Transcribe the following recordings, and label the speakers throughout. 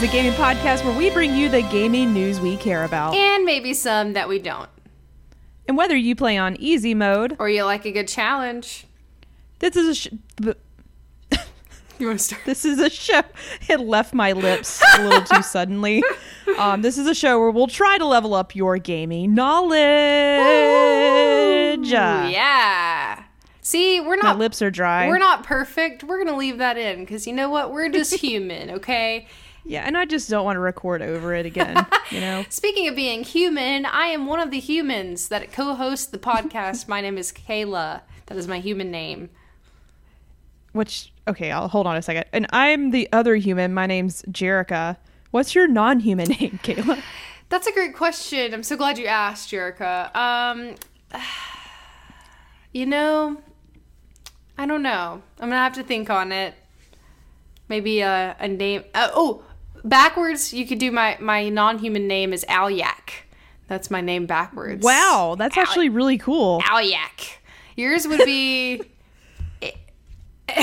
Speaker 1: to Games, the gaming podcast where we bring you the gaming news we care about.
Speaker 2: And maybe some that we don't.
Speaker 1: And whether you play on easy mode,
Speaker 2: Or you like a good challenge.
Speaker 1: this is a sh-
Speaker 2: You want to start?
Speaker 1: this is a show. It left my lips a little too suddenly. Um, this is a show where we'll try to level up your gaming knowledge. Uh,
Speaker 2: yeah. See, we're
Speaker 1: My
Speaker 2: not
Speaker 1: lips are dry.
Speaker 2: we're not perfect. We're gonna leave that in because you know what? We're just human, okay?
Speaker 1: Yeah, and I just don't want to record over it again. You know.
Speaker 2: Speaking of being human, I am one of the humans that co hosts the podcast. My name is Kayla. That is my human name.
Speaker 1: Which okay, I'll hold on a second. And I'm the other human. My name's Jerica. What's your non-human name, Kayla?
Speaker 2: That's a great question. I'm so glad you asked, Jerica. Um, you know, I don't know. I'm gonna have to think on it. Maybe a, a name. Uh, oh, backwards. You could do my my non-human name is Alyak. That's my name backwards.
Speaker 1: Wow, that's
Speaker 2: Al-
Speaker 1: actually really cool.
Speaker 2: Alyak. Yours would be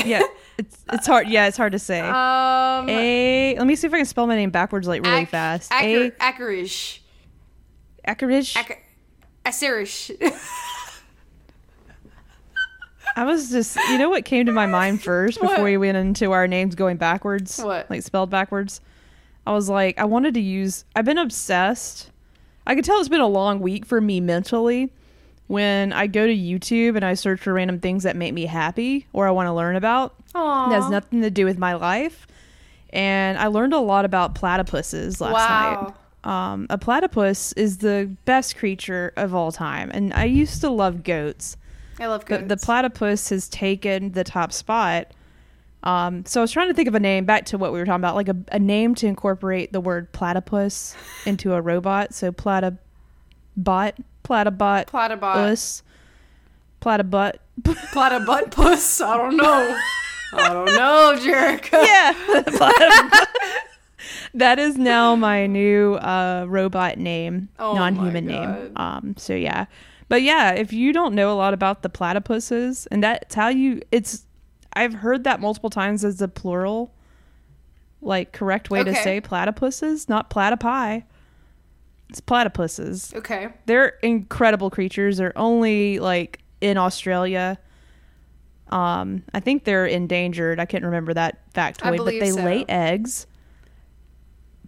Speaker 1: Yeah, it's it's hard. Yeah, it's hard to say.
Speaker 2: um
Speaker 1: A. Let me see if I can spell my name backwards like really
Speaker 2: Ak-
Speaker 1: fast.
Speaker 2: Akar-
Speaker 1: A.
Speaker 2: Akarish.
Speaker 1: Akarish.
Speaker 2: Ak- Aserish.
Speaker 1: I was just, you know, what came to my mind first before
Speaker 2: What?
Speaker 1: we went into our names going backwards,
Speaker 2: What?
Speaker 1: like spelled backwards. I was like, I wanted to use. I've been obsessed. I could tell it's been a long week for me mentally. When I go to YouTube and I search for random things that make me happy or I want to learn about,
Speaker 2: Aww.
Speaker 1: It has nothing to do with my life. And I learned a lot about platypuses last
Speaker 2: Wow.
Speaker 1: night. Um, a platypus is the best creature of all time. And I used to love goats.
Speaker 2: I love goats.
Speaker 1: the platypus has taken the top spot. Um, so I was trying to think of a name back to what we were talking about, like a, a name to incorporate the word platypus into a robot. So platybot, platybot,
Speaker 2: Platybot.
Speaker 1: us, platybut.
Speaker 2: Platybutt puss. I don't know. I don't know, Jerica.
Speaker 1: yeah. that is now my new uh, robot name,
Speaker 2: Oh
Speaker 1: non-human name. Um, so yeah, but yeah, if you don't know a lot about the platypuses, and that's how you, it's, I've heard that multiple times as a plural, like correct way to say platypuses, not platypi. It's platypuses.
Speaker 2: Okay.
Speaker 1: They're incredible creatures. They're only like in Australia. Um, I think they're endangered. I can't remember that factoid, but they
Speaker 2: so.
Speaker 1: lay eggs.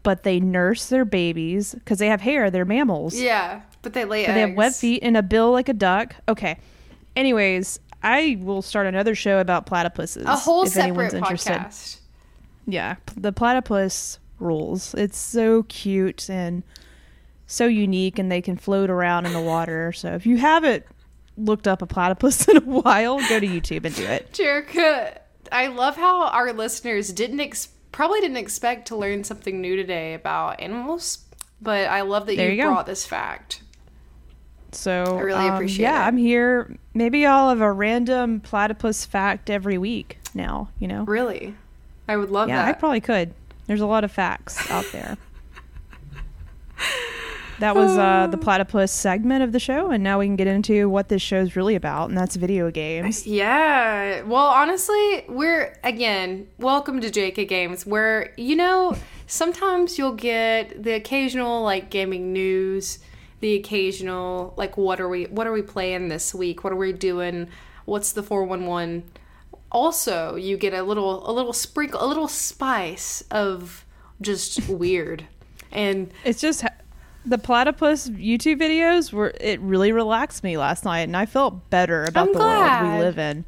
Speaker 1: But they nurse their babies because they have hair. They're mammals.
Speaker 2: Yeah, but they lay
Speaker 1: But
Speaker 2: eggs.
Speaker 1: they have web feet and a bill like a duck. Okay. Anyways, I will start another show about platypuses.
Speaker 2: A whole
Speaker 1: if anyone's
Speaker 2: separate
Speaker 1: interested.
Speaker 2: podcast.
Speaker 1: Yeah, the platypus rules. It's so cute and so unique, and they can float around in the water. So if you haven't looked up a platypus in a while, go to YouTube and do it.
Speaker 2: Jerica, I love how our listeners didn't ex- probably didn't expect to learn something new today about animals, but I love that
Speaker 1: There
Speaker 2: you,
Speaker 1: you
Speaker 2: brought this fact.
Speaker 1: So
Speaker 2: I really
Speaker 1: um,
Speaker 2: appreciate
Speaker 1: Yeah,
Speaker 2: it.
Speaker 1: I'm here. Maybe I'll have a random platypus fact every week now. You know.
Speaker 2: Really, I would love that.
Speaker 1: Yeah, I probably could. There's a lot of facts out there. That was uh, the platypus segment of the show, and now we can get into what this show's really about, and that's video games.
Speaker 2: Yeah. Well, honestly, we're again, welcome to JK Games where you know, sometimes you'll get the occasional like gaming news, the occasional like what are we what are we playing this week? What are we doing? What's the 411? Also, you get a little a little sprinkle, a little spice of just weird. And
Speaker 1: It's just the platypus YouTube videos were it really relaxed me last night, and I felt better about
Speaker 2: I'm
Speaker 1: the world we live in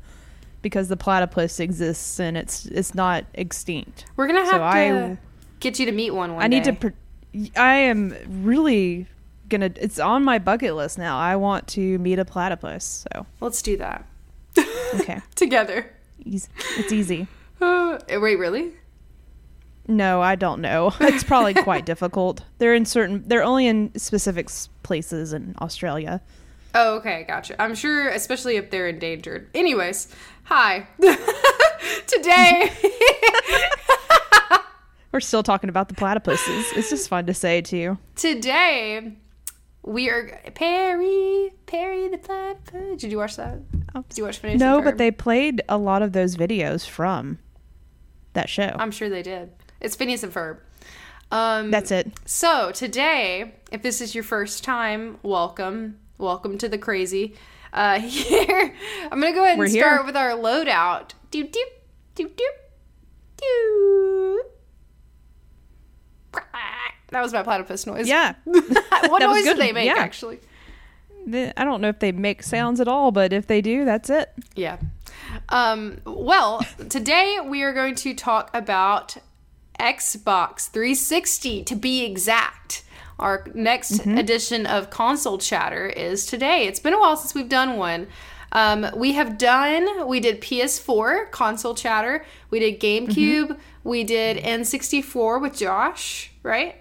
Speaker 1: because the platypus exists and it's it's not extinct.
Speaker 2: we're going to have
Speaker 1: So
Speaker 2: to
Speaker 1: I-
Speaker 2: get you to meet one one
Speaker 1: I need to.
Speaker 2: day.
Speaker 1: I am really gonna. It's on my bucket list now. I want to meet a platypus. So
Speaker 2: Let's do that.
Speaker 1: okay,
Speaker 2: Together.
Speaker 1: Eas- it's easy.
Speaker 2: Uh, wait, really?
Speaker 1: No, I don't know. It's probably quite difficult. They're in certain. They're only in specific places in Australia.
Speaker 2: Oh, okay, gotcha. I'm sure, especially if they're endangered. Anyways, hi. Today,
Speaker 1: We're still talking about the platypuses. It's just fun to say too.
Speaker 2: today we are Perry, Perry the platypus. Did you watch that? Did you watch Phineas
Speaker 1: No,
Speaker 2: and
Speaker 1: but they played a lot of those videos from that show.
Speaker 2: I'm sure they did. It's Phineas and Ferb. Um,
Speaker 1: That's it.
Speaker 2: So today, if this is your first time, welcome, welcome to the crazy. Uh, here, I'm gonna go ahead and
Speaker 1: We're
Speaker 2: start
Speaker 1: here.
Speaker 2: with our loadout. Doop doop doop doop doop. That was my platypus noise.
Speaker 1: Yeah.
Speaker 2: what noise did they make?
Speaker 1: Yeah.
Speaker 2: Actually,
Speaker 1: I don't know if they make sounds at all, but if they do, that's it.
Speaker 2: yeah. Um, well, today we are going to talk about Xbox 360 to be exact. Our next edition of Console Chatter is today. It's been a while since we've done one. Um, we have done, we did PS4 Console Chatter, we did GameCube, we did N64 with Josh, right?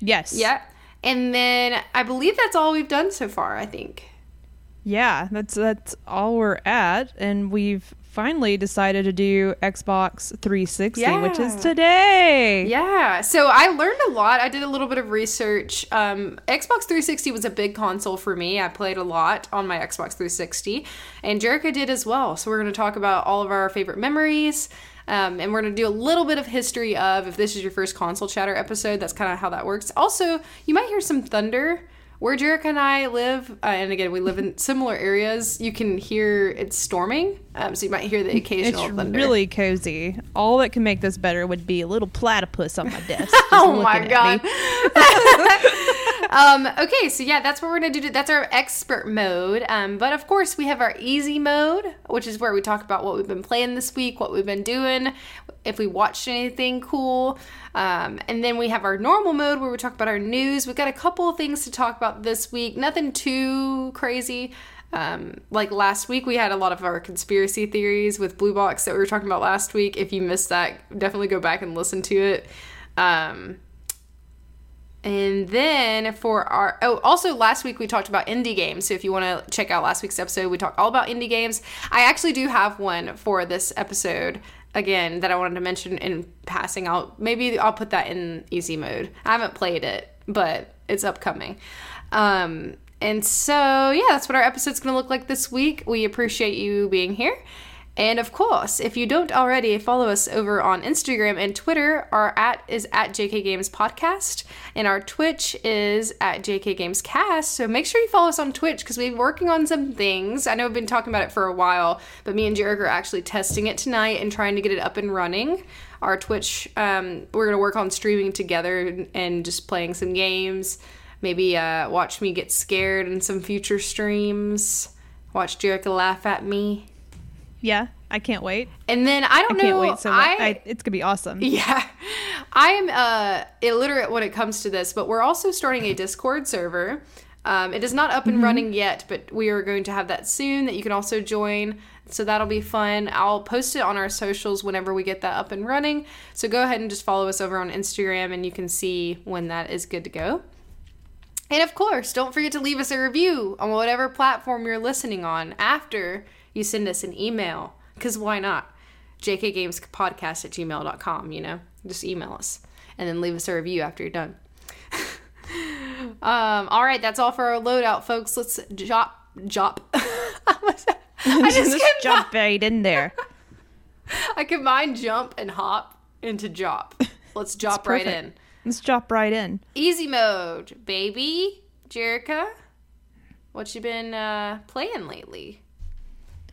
Speaker 1: Yes.
Speaker 2: Yeah. And then I believe that's all we've done so far, I think.
Speaker 1: Yeah, that's that's all we're at, and we've finally decided to do Xbox 360, which is today.
Speaker 2: Yeah, so I learned a lot. I did a little bit of research. Um, Xbox 360 was a big console for me. I played a lot on my Xbox 360, and Jerica did as well. So we're going to talk about all of our favorite memories. Um, and we're going to do a little bit of history of if this is your first console chatter episode, that's kind of how that works. Also, you might hear some thunder where Jerica and I live, uh, and again, we live in similar areas. You can hear it's storming, um, so you might hear the
Speaker 1: It's
Speaker 2: occasional thunder.
Speaker 1: really cozy. All that can make this better would be a little platypus on my desk.
Speaker 2: oh my god. um, okay, so yeah, that's what we're gonna do. That's our expert mode. Um, but of course, we have our easy mode, which is where we talk about what we've been playing this week, what we've been doing, if we watched anything cool. Um, and then we have our normal mode where we talk about our news. We've got a couple of things to talk about this week. Nothing too crazy. Um, like last week, we had a lot of our conspiracy theories with Blue Box that we were talking about last week. If you missed that, definitely go back and listen to it. Um, and then for our oh, also last week we talked about indie games. So if you want to check out last week's episode, we talked all about indie games. I actually do have one for this episode again that I wanted to mention in passing. I'll maybe I'll put that in easy mode. I haven't played it, but it's upcoming. Um, and so yeah, that's what our episode's gonna look like this week. We appreciate you being here. And of course, if you don't already, follow us over on Instagram and Twitter. Our at is at JK Games Podcast, and our Twitch is at JK Games Cast. So make sure you follow us on Twitch because we've been working on some things. I know we've been talking about it for a while, but me and Jarek are actually testing it tonight and trying to get it up and running. Our Twitch, um, we're gonna work on streaming together and just playing some games. Maybe uh, watch me get scared in some future streams. Watch Jerica laugh at me.
Speaker 1: Yeah, I can't wait.
Speaker 2: And then I don't
Speaker 1: I can't
Speaker 2: know.
Speaker 1: wait. So
Speaker 2: I,
Speaker 1: I, it's gonna be awesome.
Speaker 2: yeah, I'm uh, illiterate when it comes to this, but we're also starting a Discord server. Um, it is not up and running yet, but we are going to have that soon. That you can also join. So that'll be fun. I'll post it on our socials whenever we get that up and running. So go ahead and just follow us over on Instagram, and you can see when that is good to go. And of course, don't forget to leave us a review on whatever platform you're listening on after you send us an email. Because why not? jkgamespodcast at gmail.com, you know? Just email us and then leave us a review after you're done. um, all right, that's all for our loadout, folks. Let's jop, jop. I just
Speaker 1: Just jump right in there.
Speaker 2: I combined jump and hop into jop. Let's jop right in.
Speaker 1: Let's jump right in.
Speaker 2: Easy mode, baby. Jerica, what you been uh, playing lately?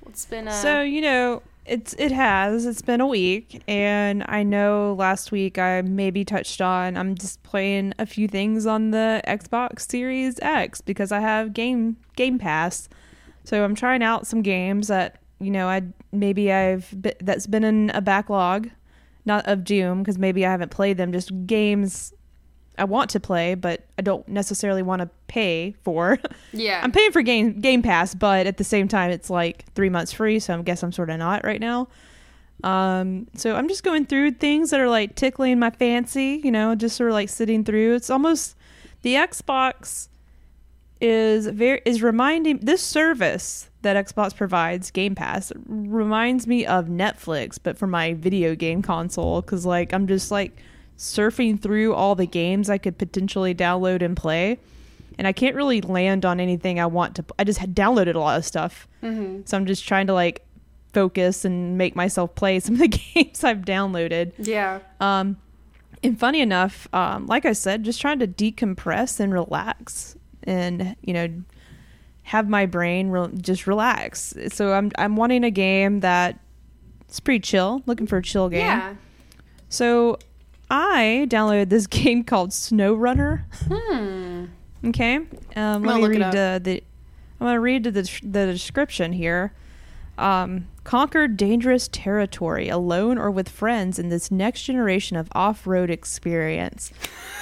Speaker 2: What's been uh,
Speaker 1: So you know, it's it has. It's been a week, and I know last week I maybe touched on. I'm just playing a few things on the Xbox Series X because I have game Game Pass. So I'm trying out some games that you know I maybe I've that's been in a backlog, not of Doom because maybe I haven't played them. Just games I want to play, but I don't necessarily want to pay for.
Speaker 2: yeah?
Speaker 1: I'm paying for Game Game Pass, but at the same time, it's like three months free. So I guess I'm sort of not right now. Um, so I'm just going through things that are like tickling my fancy, you know, just sort of like sitting through. It's almost the Xbox is very is reminding this service that Xbox provides, Game Pass, reminds me of Netflix, but for my video game console. Because like I'm just like surfing through all the games I could potentially download and play, and I can't really land on anything I want to. I just had downloaded a lot of stuff,
Speaker 2: mm-hmm.
Speaker 1: so I'm just trying to like focus and make myself play some of the games I've downloaded.
Speaker 2: Yeah.
Speaker 1: Um, And funny enough, um, like I said, just trying to decompress and relax, and you know, have my brain re- just relax. So I'm I'm wanting a game that it's pretty chill. Looking for a chill game.
Speaker 2: Yeah.
Speaker 1: So I downloaded this game called SnowRunner.
Speaker 2: Hmm.
Speaker 1: Okay. Um,
Speaker 2: gonna
Speaker 1: let me read
Speaker 2: up.
Speaker 1: the, the I'm going to read the, the description here. Um, conquer dangerous territory alone or with friends in this next generation of off-road experience.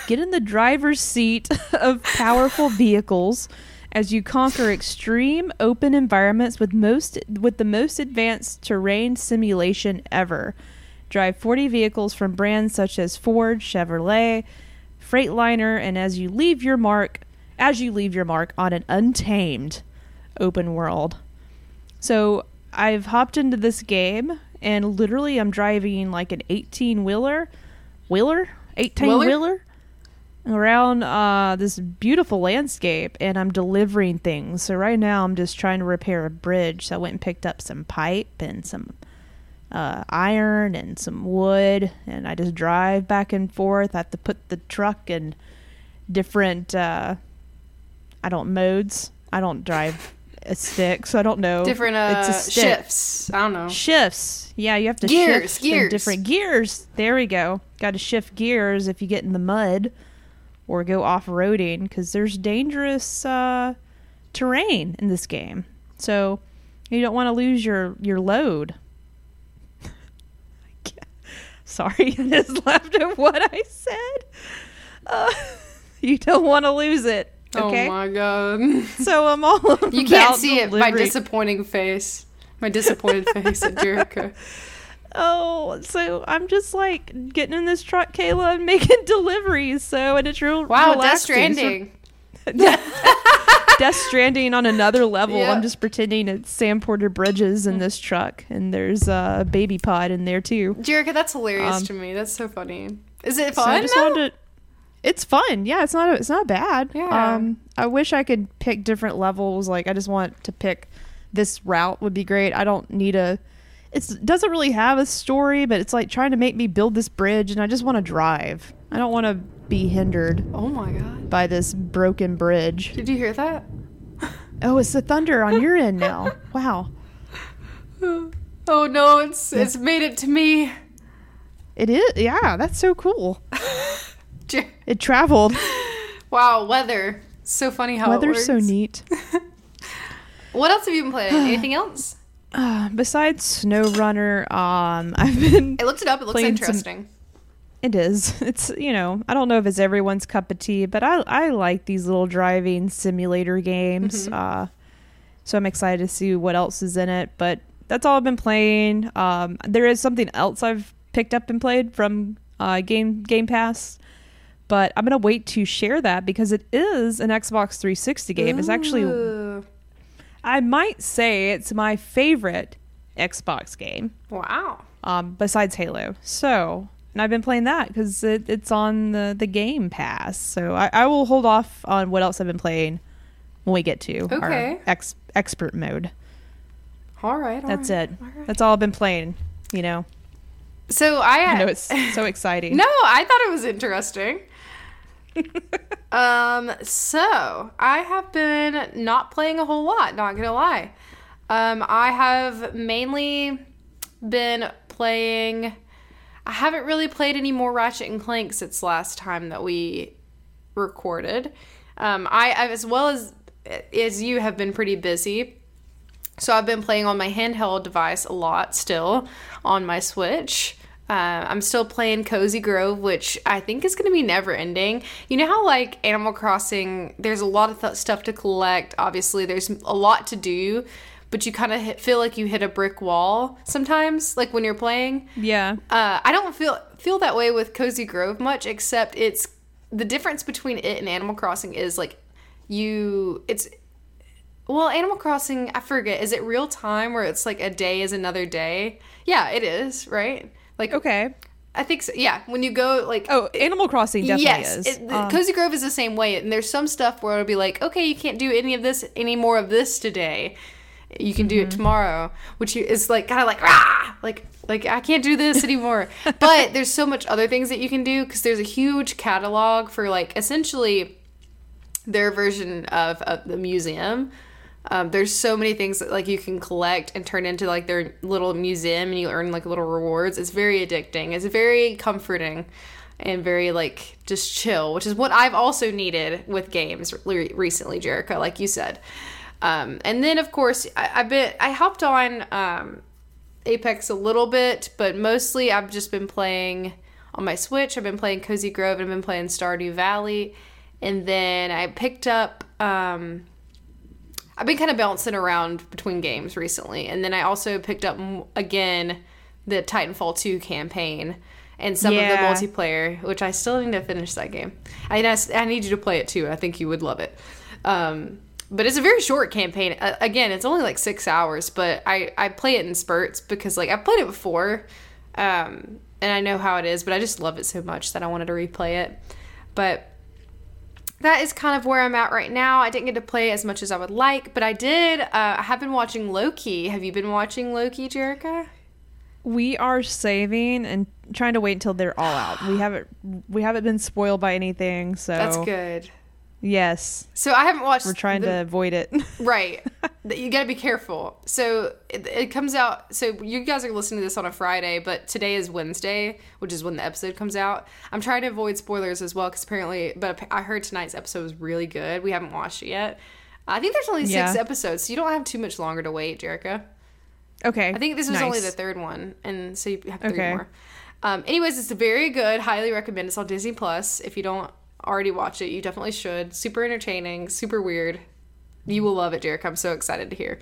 Speaker 1: Get in the driver's seat of powerful vehicles as you conquer extreme open environments with most with the most advanced terrain simulation ever. Drive 40 vehicles from brands such as Ford, Chevrolet, Freightliner, and as you leave your mark, as you leave your mark on an untamed open world. So I've hopped into this game, and literally I'm driving like an 18 wheeler, wheeler, 18
Speaker 2: Wheeler?
Speaker 1: Around uh, this beautiful landscape, and I'm delivering things. So right now I'm just trying to repair a bridge. So I went and picked up some pipe and some uh, iron and some wood, and I just drive back and forth. I have to put the truck in different, uh, I don't modes. I don't drive a stick, so I don't know.
Speaker 2: Different uh,
Speaker 1: It's a stick.
Speaker 2: shifts. I don't know.
Speaker 1: Shifts. Yeah, you have to
Speaker 2: Gears,
Speaker 1: shift in
Speaker 2: gears.
Speaker 1: different gears. There we go. Got to shift gears if you get in the mud or go off roading because there's dangerous uh, terrain in this game. So you don't want to lose your your load. Sorry, I just laughed at what I said. Uh, you don't want to lose it. Okay.
Speaker 2: Oh my god.
Speaker 1: so I'm all
Speaker 2: You can't see it. My disappointing face. My disappointed face at Jericho.
Speaker 1: Oh, so I'm just like getting in this truck, Kayla, and making deliveries. So and it's real.
Speaker 2: Wow, Death. Stranding.
Speaker 1: So- Death Stranding on another level.
Speaker 2: Yeah.
Speaker 1: I'm just pretending it's Sam Porter Bridges in this truck, and there's a baby pod in there too.
Speaker 2: Jerica, that's hilarious
Speaker 1: Um,
Speaker 2: to me. That's so funny. Is it
Speaker 1: So
Speaker 2: fun?
Speaker 1: I just
Speaker 2: though?
Speaker 1: wanted to. It's fun. Yeah, it's not. It's not bad.
Speaker 2: Yeah.
Speaker 1: Um, I wish I could pick different levels. Like I just want to pick this route would be great. I don't need a. It doesn't really have a story, but it's like trying to make me build this bridge, and I just want to drive. I don't want to be hindered
Speaker 2: Oh my god.
Speaker 1: by this broken bridge.
Speaker 2: Did you hear that?
Speaker 1: Oh, it's the thunder on your end now. Wow,
Speaker 2: Oh no, it's it's made it to me.
Speaker 1: it is. Yeah, that's so cool. It traveled.
Speaker 2: Wow, weather. So funny how it
Speaker 1: Weather's so neat.
Speaker 2: What else have you been playing? Anything else?
Speaker 1: Uh, besides SnowRunner, um, I've been
Speaker 2: I looked it up. It looks
Speaker 1: Playing some-
Speaker 2: interesting.
Speaker 1: It is. It's you know I don't know if it's everyone's cup of tea, but I I like these little driving simulator games.
Speaker 2: Mm-hmm.
Speaker 1: Uh, so I'm excited to see what else is in it. But that's all I've been playing. Um, there is something else I've picked up and played from uh, Game Game Pass, but I'm gonna wait to share that because it is an Xbox 360 game. It's actually
Speaker 2: Ooh.
Speaker 1: I might say it's my favorite Xbox game
Speaker 2: wow.
Speaker 1: um, besides Halo. So, and I've been playing that because it, it's on the, the Game Pass. So I, I will hold off on what else I've been playing when we get to
Speaker 2: Okay.
Speaker 1: our ex, expert mode.
Speaker 2: All right. all
Speaker 1: That's
Speaker 2: right,
Speaker 1: it.
Speaker 2: all right.
Speaker 1: That's all I've been playing. You know,
Speaker 2: So I,
Speaker 1: I know it's so exciting.
Speaker 2: No, I thought it was interesting. um, so I have been not playing a whole lot, not gonna lie. Um, I have mainly been playing I haven't really played any more Ratchet and Clank since last time that we recorded. Um, I, as well as as you have been pretty busy. So I've been playing on my handheld device a lot still on my Switch. Uh, I'm still playing Cozy Grove, which I think is going to be never ending. You know how like Animal Crossing, there's a lot of th- stuff to collect. Obviously, there's a lot to do, but you kind of feel like you hit a brick wall sometimes, like when you're playing.
Speaker 1: Yeah.
Speaker 2: Uh, I don't feel feel that way with Cozy Grove much, except it's the difference between it and Animal Crossing is like you it's well Animal Crossing I forget is it real time where it's like a day is another day? Yeah, it is right. Like
Speaker 1: Okay.
Speaker 2: I think so. Yeah, when you go like
Speaker 1: Oh, Animal Crossing definitely
Speaker 2: yes,
Speaker 1: is.
Speaker 2: it,
Speaker 1: Um,
Speaker 2: Cozy Grove is the same way, and there's some stuff where it'll be like, okay, you can't do any of this, any more of this today, You can do it tomorrow, which is like kind of like ah, like like I can't do this anymore. but there's so much other things that you can do because there's a huge catalog for like essentially their version of, of the museum. Um, there's so many things that like you can collect and turn into like their little museum, and you earn like little rewards. It's very addicting. It's very comforting and very like just chill, which is what I've also needed with games re- recently, Jericho, like you said. Um, and then of course I, I been I hopped on um, Apex a little bit, but mostly I've just been playing on my Switch. I've been playing Cozy Grove and I've been playing Stardew Valley, and then I picked up. Um, I've been kind of bouncing around between games recently, and then I also picked up again the Titanfall 2 campaign and some
Speaker 1: Yeah.
Speaker 2: of the multiplayer, which I still need to finish that game. I, I need you to play it too. I think you would love it. Um, but it's a very short campaign. Uh, again, it's only like six hours, but I, I play it in spurts because like I've played it before, um, and I know how it is. But I just love it so much that I wanted to replay it. But that is kind of where I'm at right now. I didn't get to play as much as I would like, but I did. Uh, I have been watching Loki. Have you been watching Loki, Jerica?
Speaker 1: We are saving and trying to wait until they're all out. We haven't we haven't been spoiled by anything, so
Speaker 2: That's good.
Speaker 1: Yes,
Speaker 2: So I haven't watched.
Speaker 1: we're trying
Speaker 2: the-
Speaker 1: to avoid it.
Speaker 2: Right. That you got to be careful. So it, it comes out. So you guys are listening to this on a Friday, but today is Wednesday, which is when the episode comes out. I'm trying to avoid spoilers as well because apparently, but I heard tonight's episode was really good. We haven't watched it yet. I think there's only six
Speaker 1: Yeah.
Speaker 2: episodes, so you don't have too much longer to wait, Jerica.
Speaker 1: okay,
Speaker 2: I think this was only the third one, and so you have three
Speaker 1: Okay.
Speaker 2: more. Um, anyways, it's very good. Highly recommend. It's on Disney Plus. If you don't already watch it, you definitely should. Super entertaining. Super weird. You will love it, Derek. I'm so excited to hear.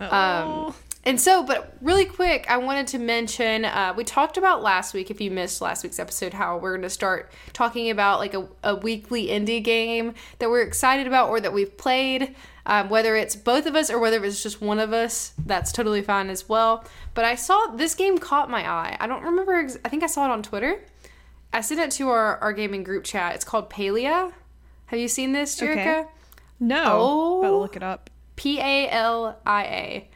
Speaker 2: Um,
Speaker 1: Oh.
Speaker 2: and so, but really quick, I wanted to mention uh, we talked about last week. If you missed last week's episode, how we're going to start talking about like a, a weekly indie game that we're excited about or that we've played. Um, whether it's both of us or whether it's just one of us, that's totally fine as well. But I saw this game caught my eye. I don't remember. Ex- I think I saw it on Twitter. I sent it to our, our gaming group chat. It's called Palia. Have you seen this, Jerica?
Speaker 1: Okay. No,
Speaker 2: Oh.
Speaker 1: about to look it up.
Speaker 2: P A L I A.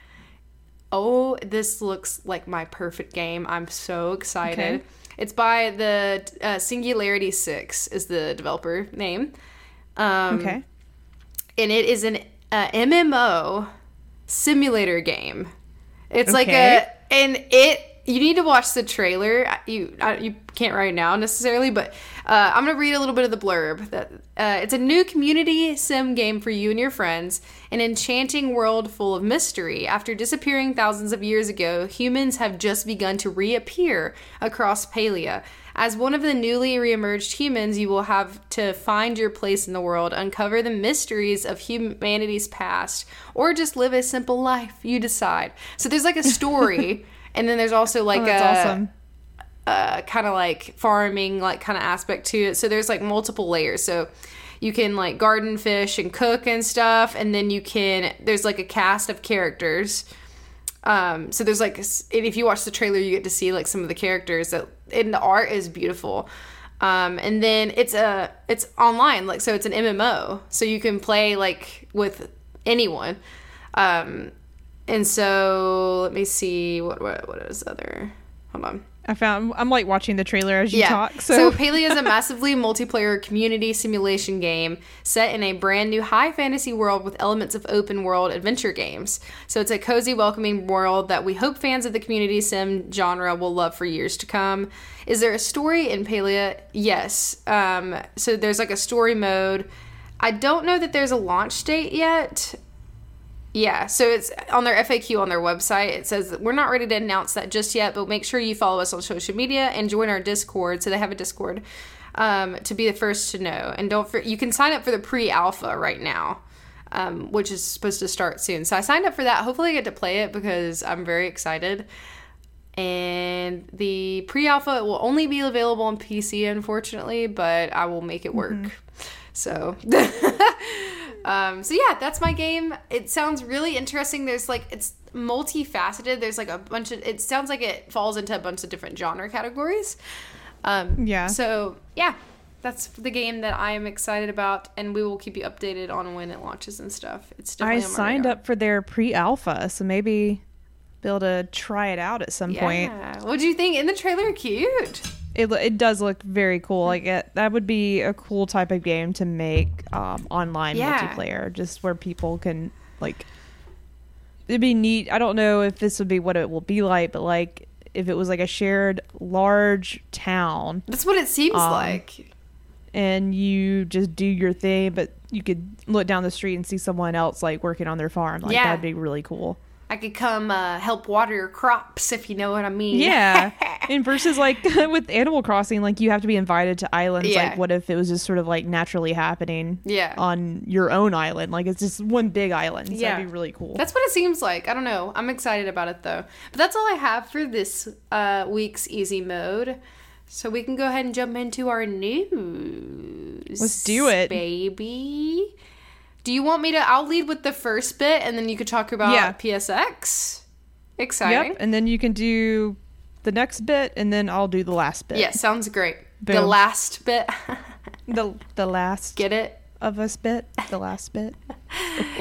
Speaker 2: Oh, this looks like my perfect game. I'm so excited.
Speaker 1: Okay.
Speaker 2: It's by the uh, Singularity Six is the developer name. Um,
Speaker 1: Okay,
Speaker 2: and it is an uh, MMO simulator game. It's like a and it. You need to watch the trailer. You you can't right now necessarily, but uh, I'm gonna read a little bit of the blurb. That uh, it's a new community sim game for you and your friends, an enchanting world full of mystery. After disappearing thousands of years ago, humans have just begun to reappear across Palia. As one of the newly reemerged humans, you will have to find your place in the world, uncover the mysteries of humanity's past, or just live a simple life. You decide. So there's like a story, and then there's also like
Speaker 1: oh,
Speaker 2: a
Speaker 1: awesome.
Speaker 2: uh, kind of like farming like kind of aspect to it. So there's like multiple layers. So you can like garden fish and cook and stuff, and then you can there's like a cast of characters. Um, so there's like and if you watch the trailer, you get to see like some of the characters that and the art is beautiful. Um, and then it's a it's online like so it's an MMO, so you can play like with anyone. Um, and so let me see what what what is other. Hold on.
Speaker 1: I found. I'm like watching the trailer as you talk.
Speaker 2: So,
Speaker 1: So,
Speaker 2: Palia is a massively multiplayer community simulation game set in a brand new high fantasy world with elements of open world adventure games. So it's a cozy, welcoming world that we hope fans of the community sim genre will love for years to come. Is there a story in Palia? Yes. Um, so there's like a story mode. I don't know that there's a launch date yet. Yeah, so it's on their FAQ on their website. It says we're not ready to announce that just yet, but make sure you follow us on social media and join our Discord. So they have a Discord um, to be the first to know. And don't for, you can sign up for the pre-alpha right now, um, which is supposed to start soon. So I signed up for that. Hopefully, I get to play it because I'm very excited. And the pre-alpha will only be available on PC, unfortunately, but I will make it work. So. Um, so yeah, that's my game. It sounds really interesting. There's like it's multifaceted. There's like a bunch of. It sounds like it falls into a bunch of different genre categories. Um,
Speaker 1: Yeah.
Speaker 2: So yeah, that's the game that I am excited about, and we will keep you updated on when it launches and stuff. It's
Speaker 1: I
Speaker 2: definitely on my
Speaker 1: signed
Speaker 2: radar.
Speaker 1: up for their pre-alpha, so maybe be able to try it out at some point.
Speaker 2: Yeah. What do you think? In the trailer, cute.
Speaker 1: It it does look very cool. Like it, that would be a cool type of game to make um, online
Speaker 2: Yeah.
Speaker 1: multiplayer, just where people can like. It'd be neat. I don't know if this would be what it will be like, but like if it was like a shared large town
Speaker 2: That's what it seems
Speaker 1: Um,
Speaker 2: like.
Speaker 1: and you just do your thing, but you could look down the street and see someone else like working on their farm. Like
Speaker 2: Yeah.
Speaker 1: that'd be really cool.
Speaker 2: I could come uh, help water your crops if you know what I mean.
Speaker 1: Yeah. and versus like with Animal Crossing, like you have to be invited to islands.
Speaker 2: Yeah.
Speaker 1: Like what if it was just sort of like naturally happening
Speaker 2: Yeah.
Speaker 1: on your own island? Like it's just one big island. So
Speaker 2: Yeah.
Speaker 1: That'd be really cool.
Speaker 2: That's what it seems like. I don't know. I'm excited about it though. But that's all I have for this uh, week's easy mode. So we can go ahead and jump into our news.
Speaker 1: Let's do it.
Speaker 2: baby. Do you want me to? I'll lead with the first bit, and then you could talk about
Speaker 1: Yeah.
Speaker 2: PSX. Exciting.
Speaker 1: Yep. And then you can do the next bit and then I'll do the last bit.
Speaker 2: Yeah, sounds great. The last bit.
Speaker 1: The the last
Speaker 2: Get it?
Speaker 1: of us bit. The last bit.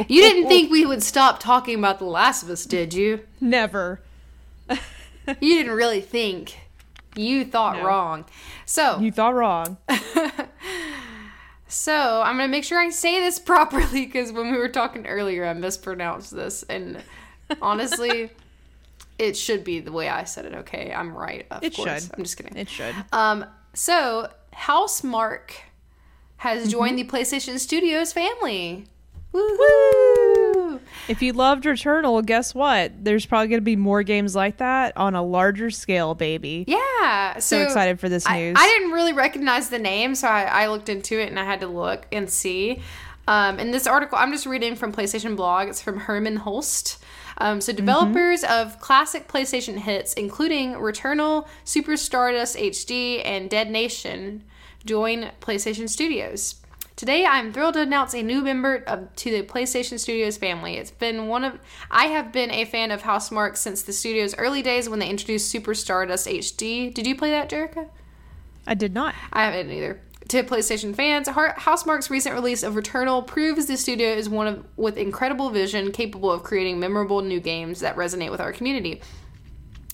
Speaker 2: You didn't think we would stop talking about The Last of Us, did you?
Speaker 1: Never.
Speaker 2: You didn't really think. You thought
Speaker 1: No.
Speaker 2: wrong. So,
Speaker 1: You thought wrong.
Speaker 2: So I'm gonna make sure I say this properly because when we were talking earlier, I mispronounced this, and honestly, it should be the way I said it. Okay, I'm right. Of
Speaker 1: It
Speaker 2: course,
Speaker 1: should.
Speaker 2: I'm just kidding.
Speaker 1: It should.
Speaker 2: Um, so Housemarque has
Speaker 1: Mm-hmm.
Speaker 2: joined the PlayStation Studios family. Woo!
Speaker 1: If you loved Returnal, guess what? There's probably going to be more games like that on a larger scale, baby.
Speaker 2: Yeah, so,
Speaker 1: So excited for this news.
Speaker 2: I, didn't really recognize the name, so I, I looked into it and I had to look and see. Um, in this article, I'm just reading from PlayStation Blog. It's from Hermen Hulst. Um, so, developers of classic PlayStation hits, including Returnal, Super Stardust HD, and Dead Nation, join PlayStation Studios. Today, I'm thrilled to announce a new member of, to the PlayStation Studios family. It's been one of I have been a fan of Housemarque since the studio's early days when they introduced Super Stardust HD. Did you play that, Jerica?
Speaker 1: I did not.
Speaker 2: I haven't either. To PlayStation fans, Housemarque's recent release of Returnal proves the studio is one of with incredible vision, capable of creating memorable new games that resonate with our community.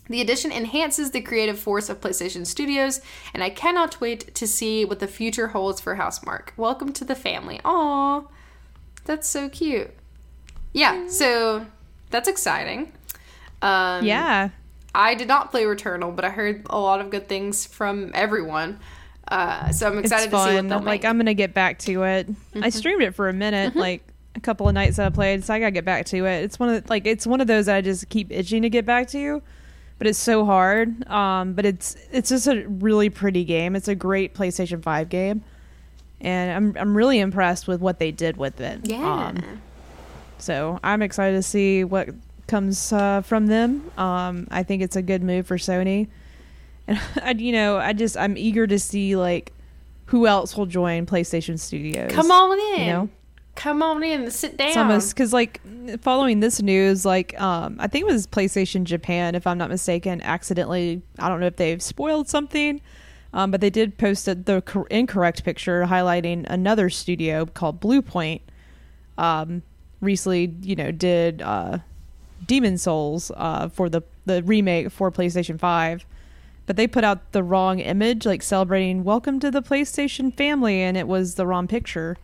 Speaker 2: The addition enhances the creative force of PlayStation Studios, and I cannot wait to see what the future holds for Housemarque. Welcome to the family. Aw, that's so cute. Yeah, so that's exciting. Um,
Speaker 1: Yeah.
Speaker 2: I did not play Returnal, but I heard a lot of good things from everyone. Uh, so I'm excited
Speaker 1: it's
Speaker 2: to see what
Speaker 1: fun.
Speaker 2: they'll make.
Speaker 1: like, I'm gonna get back to it. I streamed it for a minute, like a couple of nights that I played, so I gotta get back to it. It's one of the, like it's one of those that I just keep itching to get back to, but it's so hard. Um, but it's it's just a really pretty game. It's a great PlayStation Five game, and I'm I'm really impressed with what they did with it.
Speaker 2: yeah.
Speaker 1: Um, so I'm excited to see what comes uh, from them. Um, I think it's a good move for Sony, and I, you know, I just I'm eager to see like who else will join PlayStation Studios.
Speaker 2: Come on in.
Speaker 1: you know,
Speaker 2: Come on in and sit down.
Speaker 1: it's almost because like following this news, like um, I think it was PlayStation Japan, if I'm not mistaken, accidentally. I don't know if they've spoiled something. Um, but they did post a, the cor- incorrect picture highlighting another studio called Bluepoint. Um, recently, you know, did uh, Demon's Souls uh, for the the remake for PlayStation Five, but they put out the wrong image, like celebrating "Welcome to the PlayStation family," and it was the wrong picture.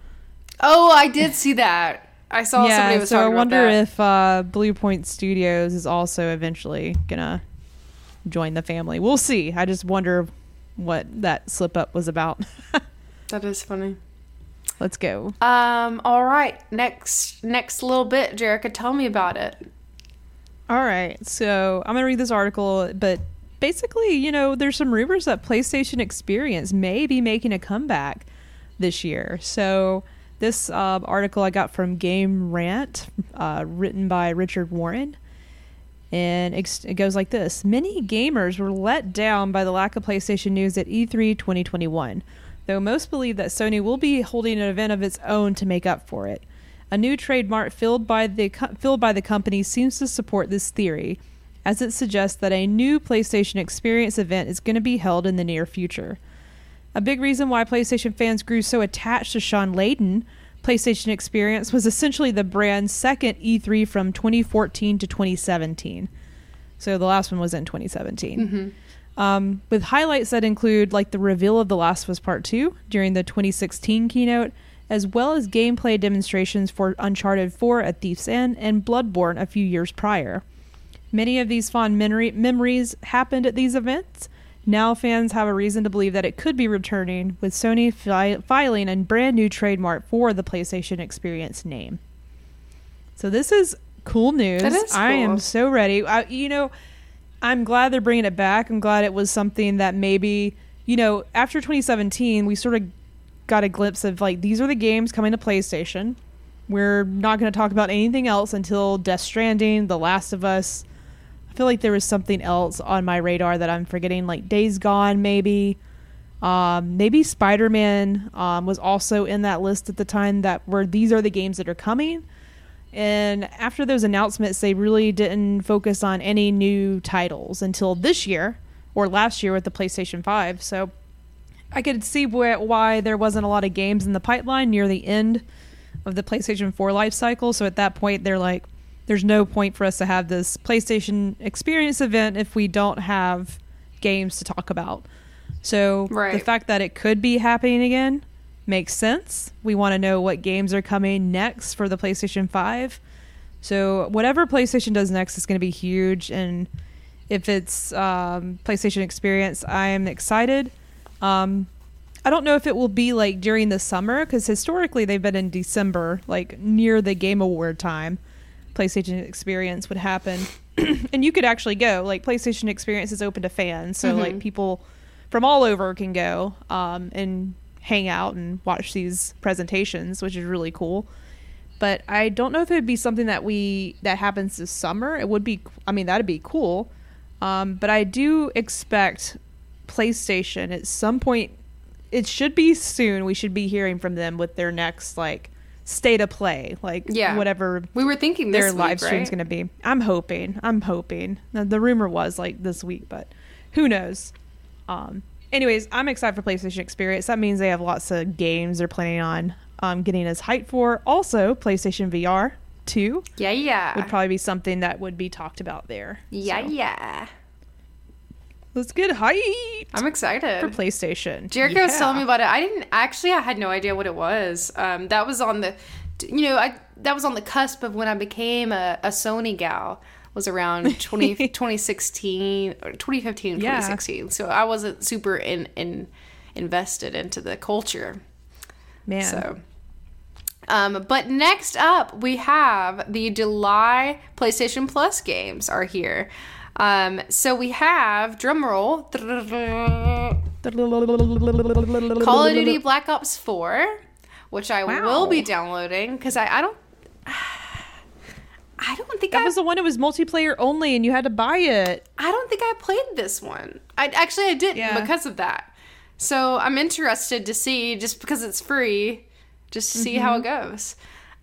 Speaker 2: Oh, I did see that. I saw somebody was talking
Speaker 1: so I wonder
Speaker 2: about
Speaker 1: if uh, Bluepoint Studios is also eventually gonna join the family. We'll see. I just wonder what that slip up was about.
Speaker 2: that is funny.
Speaker 1: Let's go.
Speaker 2: Um. All right. Next. Next little bit, Jerica. Tell me about it.
Speaker 1: All right. So I'm going to read this article, but basically, you know, there's some rumors that PlayStation Experience may be making a comeback this year. So this uh, article I got from Game Rant, uh, written by Richard Warren. And it goes like this Many gamers were let down by the lack of PlayStation news at E E3 2021, though most believe that Sony will be holding an event of its own to make up for it. A new trademark filled by the filled by the company seems to support this theory, as it suggests that a new PlayStation Experience event is going to be held in the near future. A big reason why PlayStation fans grew so attached to Shawn Layden PlayStation Experience was essentially the brand's second E3 from 2014 to 2017. So the last one was in 2017. Um, with highlights that include like the reveal of The Last of Us Part 2 during the 2016 keynote, as well as gameplay demonstrations for Uncharted 4 at Thief's End and Bloodborne a few years prior. Many of these fond memory- memories happened at these events. Now fans have a reason to believe that it could be returning, with Sony fi- filing a brand new trademark for the PlayStation Experience name. So this is cool news.
Speaker 2: That is
Speaker 1: I am so ready. I, you know, I'm glad they're bringing it back. I'm glad it was something that maybe, you know, after 2017, we sort of got a glimpse of like these are the games coming to PlayStation. We're not going to talk about anything else until Death Stranding, The Last of Us. I feel like there was something else on my radar that I'm forgetting, like Days Gone, maybe. Um, maybe Spider Man um, was also in that list at the time that were these are the games that are coming. And after those announcements, they really didn't focus on any new titles until this year or last year with the PlayStation 5. So I could see wh- why there wasn't a lot of games in the pipeline near the end of the PlayStation 4 life cycle. So at that point, they're like, there's no point for us to have this PlayStation Experience event if we don't have games to talk about. So the fact that it could be happening again makes sense. We want to know what games are coming next for the PlayStation 5. So whatever PlayStation does next is going to be huge and if it's um, PlayStation Experience, I am excited. Um, I don't know if it will be like during the summer because historically they've been in December, like near the Game Award time. PlayStation Experience would happen, and you could actually go. Like PlayStation Experience is open to fans, so like people from all over can go um, and hang out and watch these presentations, which is really cool. But I don't know if it would be something that we that happens this summer. It would be, I mean, that'd be cool. Um, but I do expect PlayStation at some point. It should be soon. We should be hearing from them with their next like state of play, like
Speaker 2: Yeah.
Speaker 1: whatever
Speaker 2: We were thinking this
Speaker 1: their
Speaker 2: week,
Speaker 1: live stream's
Speaker 2: right?
Speaker 1: going to be. I'm hoping. I'm hoping. Now, the rumor was like this week, but who knows? Um. Anyways, I'm excited for PlayStation Experience. That means they have lots of games they're planning on um, getting us hyped for. Also, PlayStation VR 2
Speaker 2: Yeah, yeah.
Speaker 1: would probably be something that would be talked about there.
Speaker 2: yeah,
Speaker 1: So,
Speaker 2: yeah.
Speaker 1: Let's get hyped
Speaker 2: I'm excited.
Speaker 1: for PlayStation.
Speaker 2: Jericho was telling me about it. I didn't actually. I had no idea what it was. Um, that was on the, you know, I that was on the cusp of when I became a, a Sony gal. Was around 20, 2016 or 2015,
Speaker 1: Yeah.
Speaker 2: 2016. So I wasn't super in, in invested into the culture.
Speaker 1: Man.
Speaker 2: So, um, but next up, we have the July PlayStation Plus games are here. Um, so we have drumroll Call of Duty Black Ops 4, which I
Speaker 1: Wow.
Speaker 2: will be downloading because I, I don't. I don't think
Speaker 1: That
Speaker 2: I
Speaker 1: was the one that was multiplayer only, and you had to buy it.
Speaker 2: I don't think I played this one. I actually I didn't
Speaker 1: Yeah.
Speaker 2: because of that. So I'm interested to see just because it's free, just to see how it
Speaker 1: Mm-hmm.
Speaker 2: goes.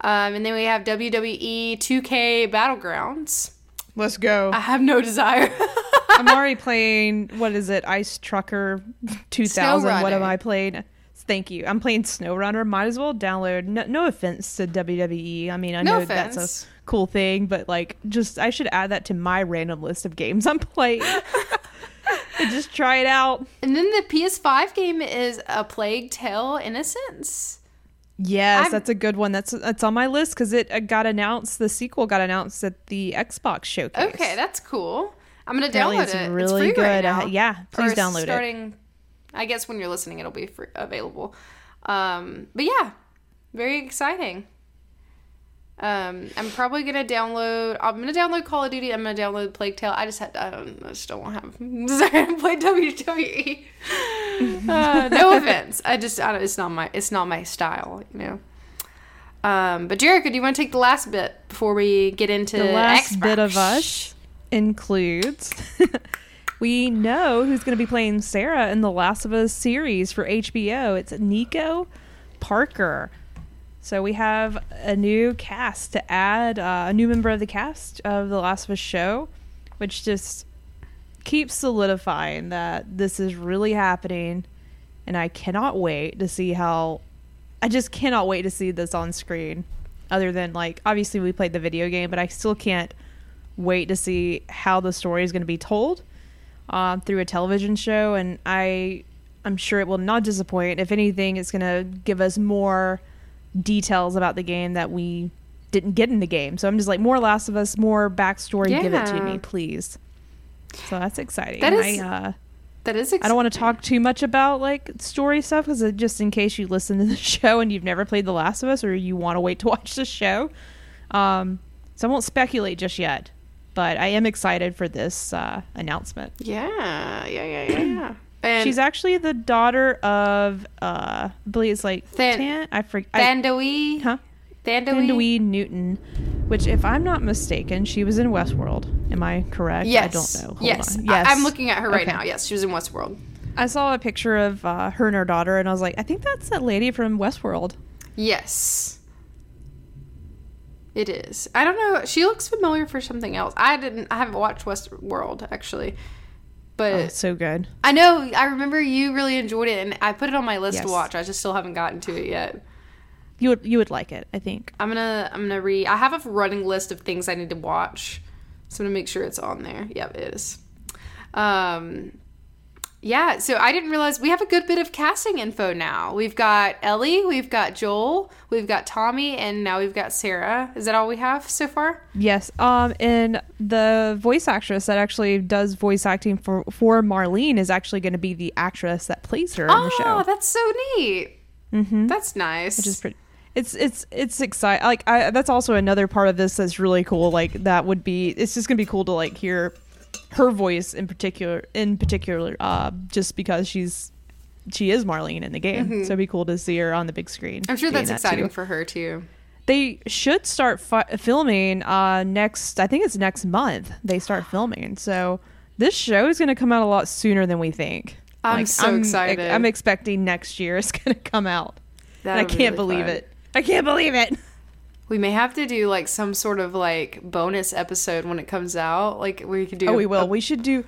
Speaker 2: Um, and then we have WWE 2K Battlegrounds.
Speaker 1: Let's go.
Speaker 2: I have no desire.
Speaker 1: I'm already playing. What is it? Ice Trucker 2000. What am I playing? Thank you. I'm playing SnowRunner. Might as well download. No, no offense to WWE. I mean, I
Speaker 2: No
Speaker 1: know that's a cool thing, but like, just I should add that to my random list of games I'm playing. and just try it out.
Speaker 2: and then the PS5 game is A Plague Tale Innocence.
Speaker 1: Yes,
Speaker 2: I'm-
Speaker 1: that's a good one. That's that's on my list because it uh, got announced. The sequel got announced at the Xbox showcase.
Speaker 2: Okay, that's cool. I'm gonna
Speaker 1: Apparently
Speaker 2: download
Speaker 1: it's
Speaker 2: it.
Speaker 1: really
Speaker 2: it's free right
Speaker 1: good. Uh, yeah, please
Speaker 2: Or
Speaker 1: download it.
Speaker 2: starting, I guess when you're listening, it'll be free, available. Um, but yeah, very exciting. Um, I'm probably gonna download. I'm gonna download Call of Duty. I'm gonna download Plague Tale. I just had. I don't. I just don't want to have desire to play WWE. uh, no offense. I just. I don't, it's not my. It's not my style. You know. Um, but Jericho, do you want to take the last bit before we get into
Speaker 1: the last
Speaker 2: Xbox?
Speaker 1: bit of us includes we know who's going to be playing Sarah in the Last of Us series for HBO. It's Nico Parker. So we have a new cast to add, uh, a new member of the cast of the Last of Us show, which just keeps solidifying that this is really happening and I cannot wait to see how. I just cannot wait to see this on screen. Other than like, obviously we played the video game, but I still can't wait to see how the story is going to be told um, through a television show, and I I'm sure it will not disappoint. If anything, it's going to give us more details about the game that we didn't get in the game. So I'm just like more Last of Us, more backstory. Give it to me, please. So that's exciting.
Speaker 2: That is
Speaker 1: I, uh,
Speaker 2: That is.
Speaker 1: I don't want to talk too much about like story stuff because just in case you listen to the show and you've never played The Last of Us or you want to wait to watch the show, um, so I won't speculate just yet. But I am excited for this uh, announcement.
Speaker 2: Yeah, yeah, yeah, yeah, yeah. And
Speaker 1: She's actually the daughter of, uh, I believe it's like
Speaker 2: Than-
Speaker 1: Tan. I forget.
Speaker 2: Thandiwe.
Speaker 1: Huh? Thandiwe Newton, which, if I'm not mistaken, she was in Westworld. Am I correct?
Speaker 2: Yes.
Speaker 1: I don't know. Hold
Speaker 2: yes.
Speaker 1: on.
Speaker 2: I- I'm looking at her right
Speaker 1: Okay.
Speaker 2: now. Yes, she was in Westworld.
Speaker 1: I saw a picture of uh, her and her daughter, and I was like, I think that's that lady from Westworld.
Speaker 2: Yes. It is. I don't know. She looks familiar for something else. I didn't. I haven't watched Westworld actually, but
Speaker 1: Oh, it's so good.
Speaker 2: I know. I remember you really enjoyed it, and I put it on my list to watch. I just still haven't gotten to it yet.
Speaker 1: You would you would like it, I think.
Speaker 2: I'm gonna. I'm gonna read. I have a running list of things I need to watch, so I'm gonna make sure it's on there. Yep, it is. Um, yeah. So I didn't realize we have a good bit of casting info now. We've got Ellie, we've got Joel, we've got Tommy, and now we've got Sarah. Is that all we have so far?
Speaker 1: Yes. Um, and the voice actress that actually does voice acting for for Marlene is actually going to be the actress that plays her in the show.
Speaker 2: Oh, that's so neat. Mm-hmm. That's nice.
Speaker 1: which is pretty. It's it's it's exciting. Like I, that's also another part of this that's really cool. Like that would be. It's just gonna be cool to like hear her voice in particular. In particular, uh, just because she's she is Marlene in the game, so it'd be cool to see her on the big screen.
Speaker 2: Mm-hmm. I'm sure that's
Speaker 1: that,
Speaker 2: exciting for her too.
Speaker 1: They should start fi- filming uh next. I think it's next month. They start filming. So this show is gonna come out a lot sooner than we think.
Speaker 2: I'm so excited.
Speaker 1: I'm expecting next year it's gonna come out. I
Speaker 2: That'll be
Speaker 1: can't
Speaker 2: really
Speaker 1: believe
Speaker 2: fun.
Speaker 1: it. I can't believe it.
Speaker 2: We may have to do like some sort of like bonus episode when it comes out. Like we could do.
Speaker 1: Oh, we
Speaker 2: a-
Speaker 1: will. We should do.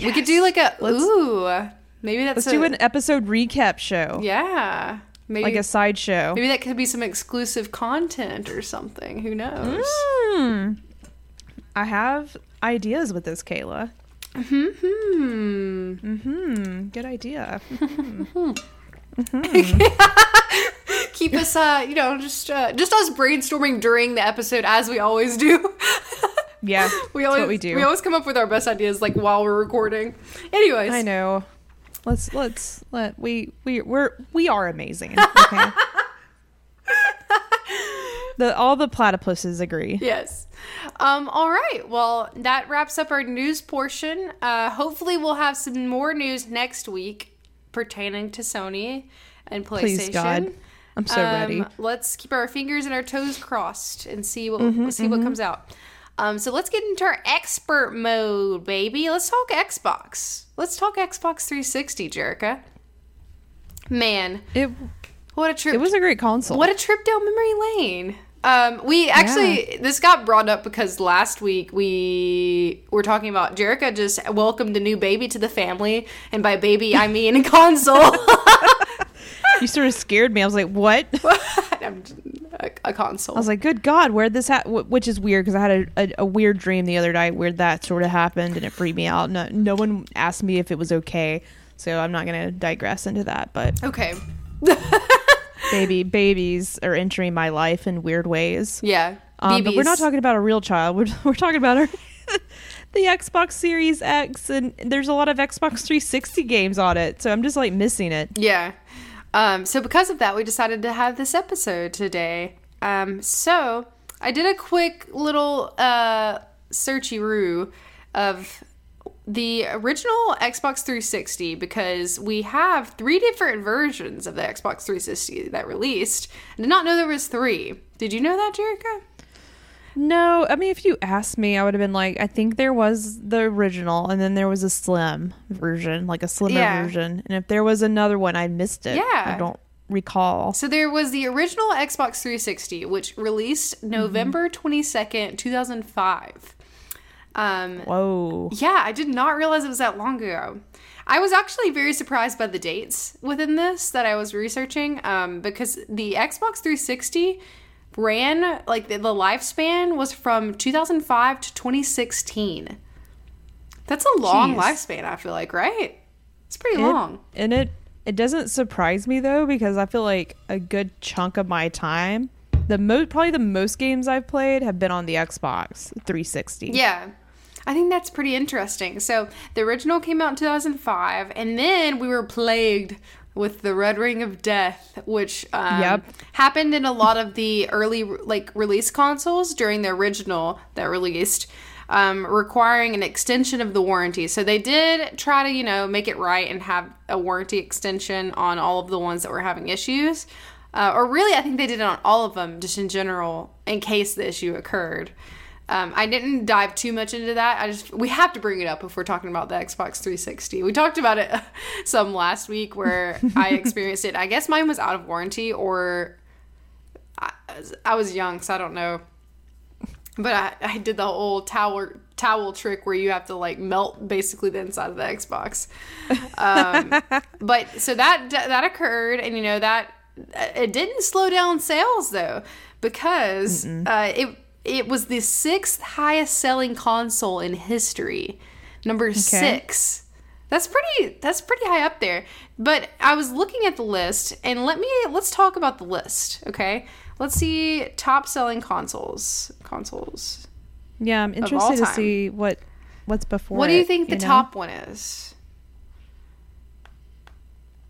Speaker 2: We could do like a
Speaker 1: Let's-
Speaker 2: ooh. Maybe that's
Speaker 1: Let's
Speaker 2: a,
Speaker 1: do an episode recap show,
Speaker 2: yeah. Maybe
Speaker 1: like a sideshow.
Speaker 2: maybe that could be some exclusive content or something. Who knows?
Speaker 1: Hmm. I have ideas with this, Kayla.
Speaker 2: Hmm.
Speaker 1: Hmm. Good idea.
Speaker 2: Keep us, uh, you know, just uh, just us brainstorming during the episode as we always do.
Speaker 1: Yeah,
Speaker 2: we always
Speaker 1: we do.
Speaker 2: We always come up with our best ideas like while we're recording. Anyways,
Speaker 1: I know. Let's let's let we we we're we are amazing. Okay. the all the platypuses agree.
Speaker 2: Yes. Um, all right. Well, that wraps up our news portion. Uh, hopefully, we'll have some more news next week pertaining to Sony and PlayStation.
Speaker 1: Please God, I'm so
Speaker 2: Um,
Speaker 1: ready.
Speaker 2: Let's keep our fingers and our toes crossed and see what
Speaker 1: Mm-hmm,
Speaker 2: see what comes out. Um, so let's get into our expert mode, baby. Let's talk Xbox. Let's talk Xbox 360, Jerica. Man,
Speaker 1: It
Speaker 2: what a trip!
Speaker 1: it was a great console.
Speaker 2: What a trip down memory lane. Um, we actually this got brought up because last week we were talking about Jerica just welcomed a new baby to the family, and by baby I mean a console.
Speaker 1: you sort of scared me. I was like, what?
Speaker 2: I'm- a, a console.
Speaker 1: I was like, good God, where'd this happen? Which is weird because I had a, a, a weird dream the other night where that sort of happened and it freaked me out. No, no one asked me if it was okay, so I'm not going to digress into that. But
Speaker 2: okay.
Speaker 1: baby, babies are entering my life in weird ways.
Speaker 2: Yeah.
Speaker 1: Um, but we're not talking about a real child. We're, we're talking about our, the Xbox Series X, and there's a lot of Xbox 360 games on it. So I'm just like missing it.
Speaker 2: Yeah. Um, so because of that, we decided to have this episode today. Um, so I did a quick little uh, searchy roo of the original Xbox 360 because we have three different versions of the Xbox 360 that released. I did not know there was three. Did you know that, Jerica?
Speaker 1: No, I mean, if you asked me, I would have been like, I think there was the original, and then there was a slim version, like a slimmer
Speaker 2: Yeah.
Speaker 1: version. And if there was another one, I missed it.
Speaker 2: Yeah.
Speaker 1: I don't recall.
Speaker 2: So there was the original Xbox 360, which released mm-hmm. November 22nd, 2005. Um,
Speaker 1: Whoa.
Speaker 2: yeah, I did not realize it was that long ago. I was actually very surprised by the dates within this that I was researching um, because the Xbox 360 ran, like the, the lifespan was from 2005 to 2016. That's a long
Speaker 1: Jeez.
Speaker 2: lifespan, I feel like, right? It's pretty
Speaker 1: It-
Speaker 2: long.
Speaker 1: and it it doesn't surprise me though because I feel like a good chunk of my time, the mo- probably the most games I've played have been on the Xbox 360.
Speaker 2: Yeah. I think that's pretty interesting. So the original came out in 2005, and then we were plagued with the Red Ring of Death, which um,
Speaker 1: Yep.
Speaker 2: happened in a lot of the early like release consoles during the original that released, um, requiring an extension of the warranty. So they did try to you know make it right and have a warranty extension on all of the ones that were having issues. Uh, or really, I think they did it on all of them, just in general, in case the issue occurred. Um, I didn't dive too much into that. I just we have to bring it up if we're talking about the Xbox 360. We talked about it some last week where I experienced it. I guess mine was out of warranty or I, I was young, so I don't know. But I, I did the whole towel towel trick where you have to like melt basically the inside of the Xbox. Um, but so that that occurred, and you know that it didn't slow down sales though because uh, it it was the sixth highest selling console in history, number six. That's pretty. That's pretty high up there. But I was looking at the list, and let me let's talk about the list. Okay, let's see top selling consoles. Consoles.
Speaker 1: Yeah, I'm interested to see what what's before.
Speaker 2: what do you
Speaker 1: it,
Speaker 2: think the
Speaker 1: know?
Speaker 2: top one is?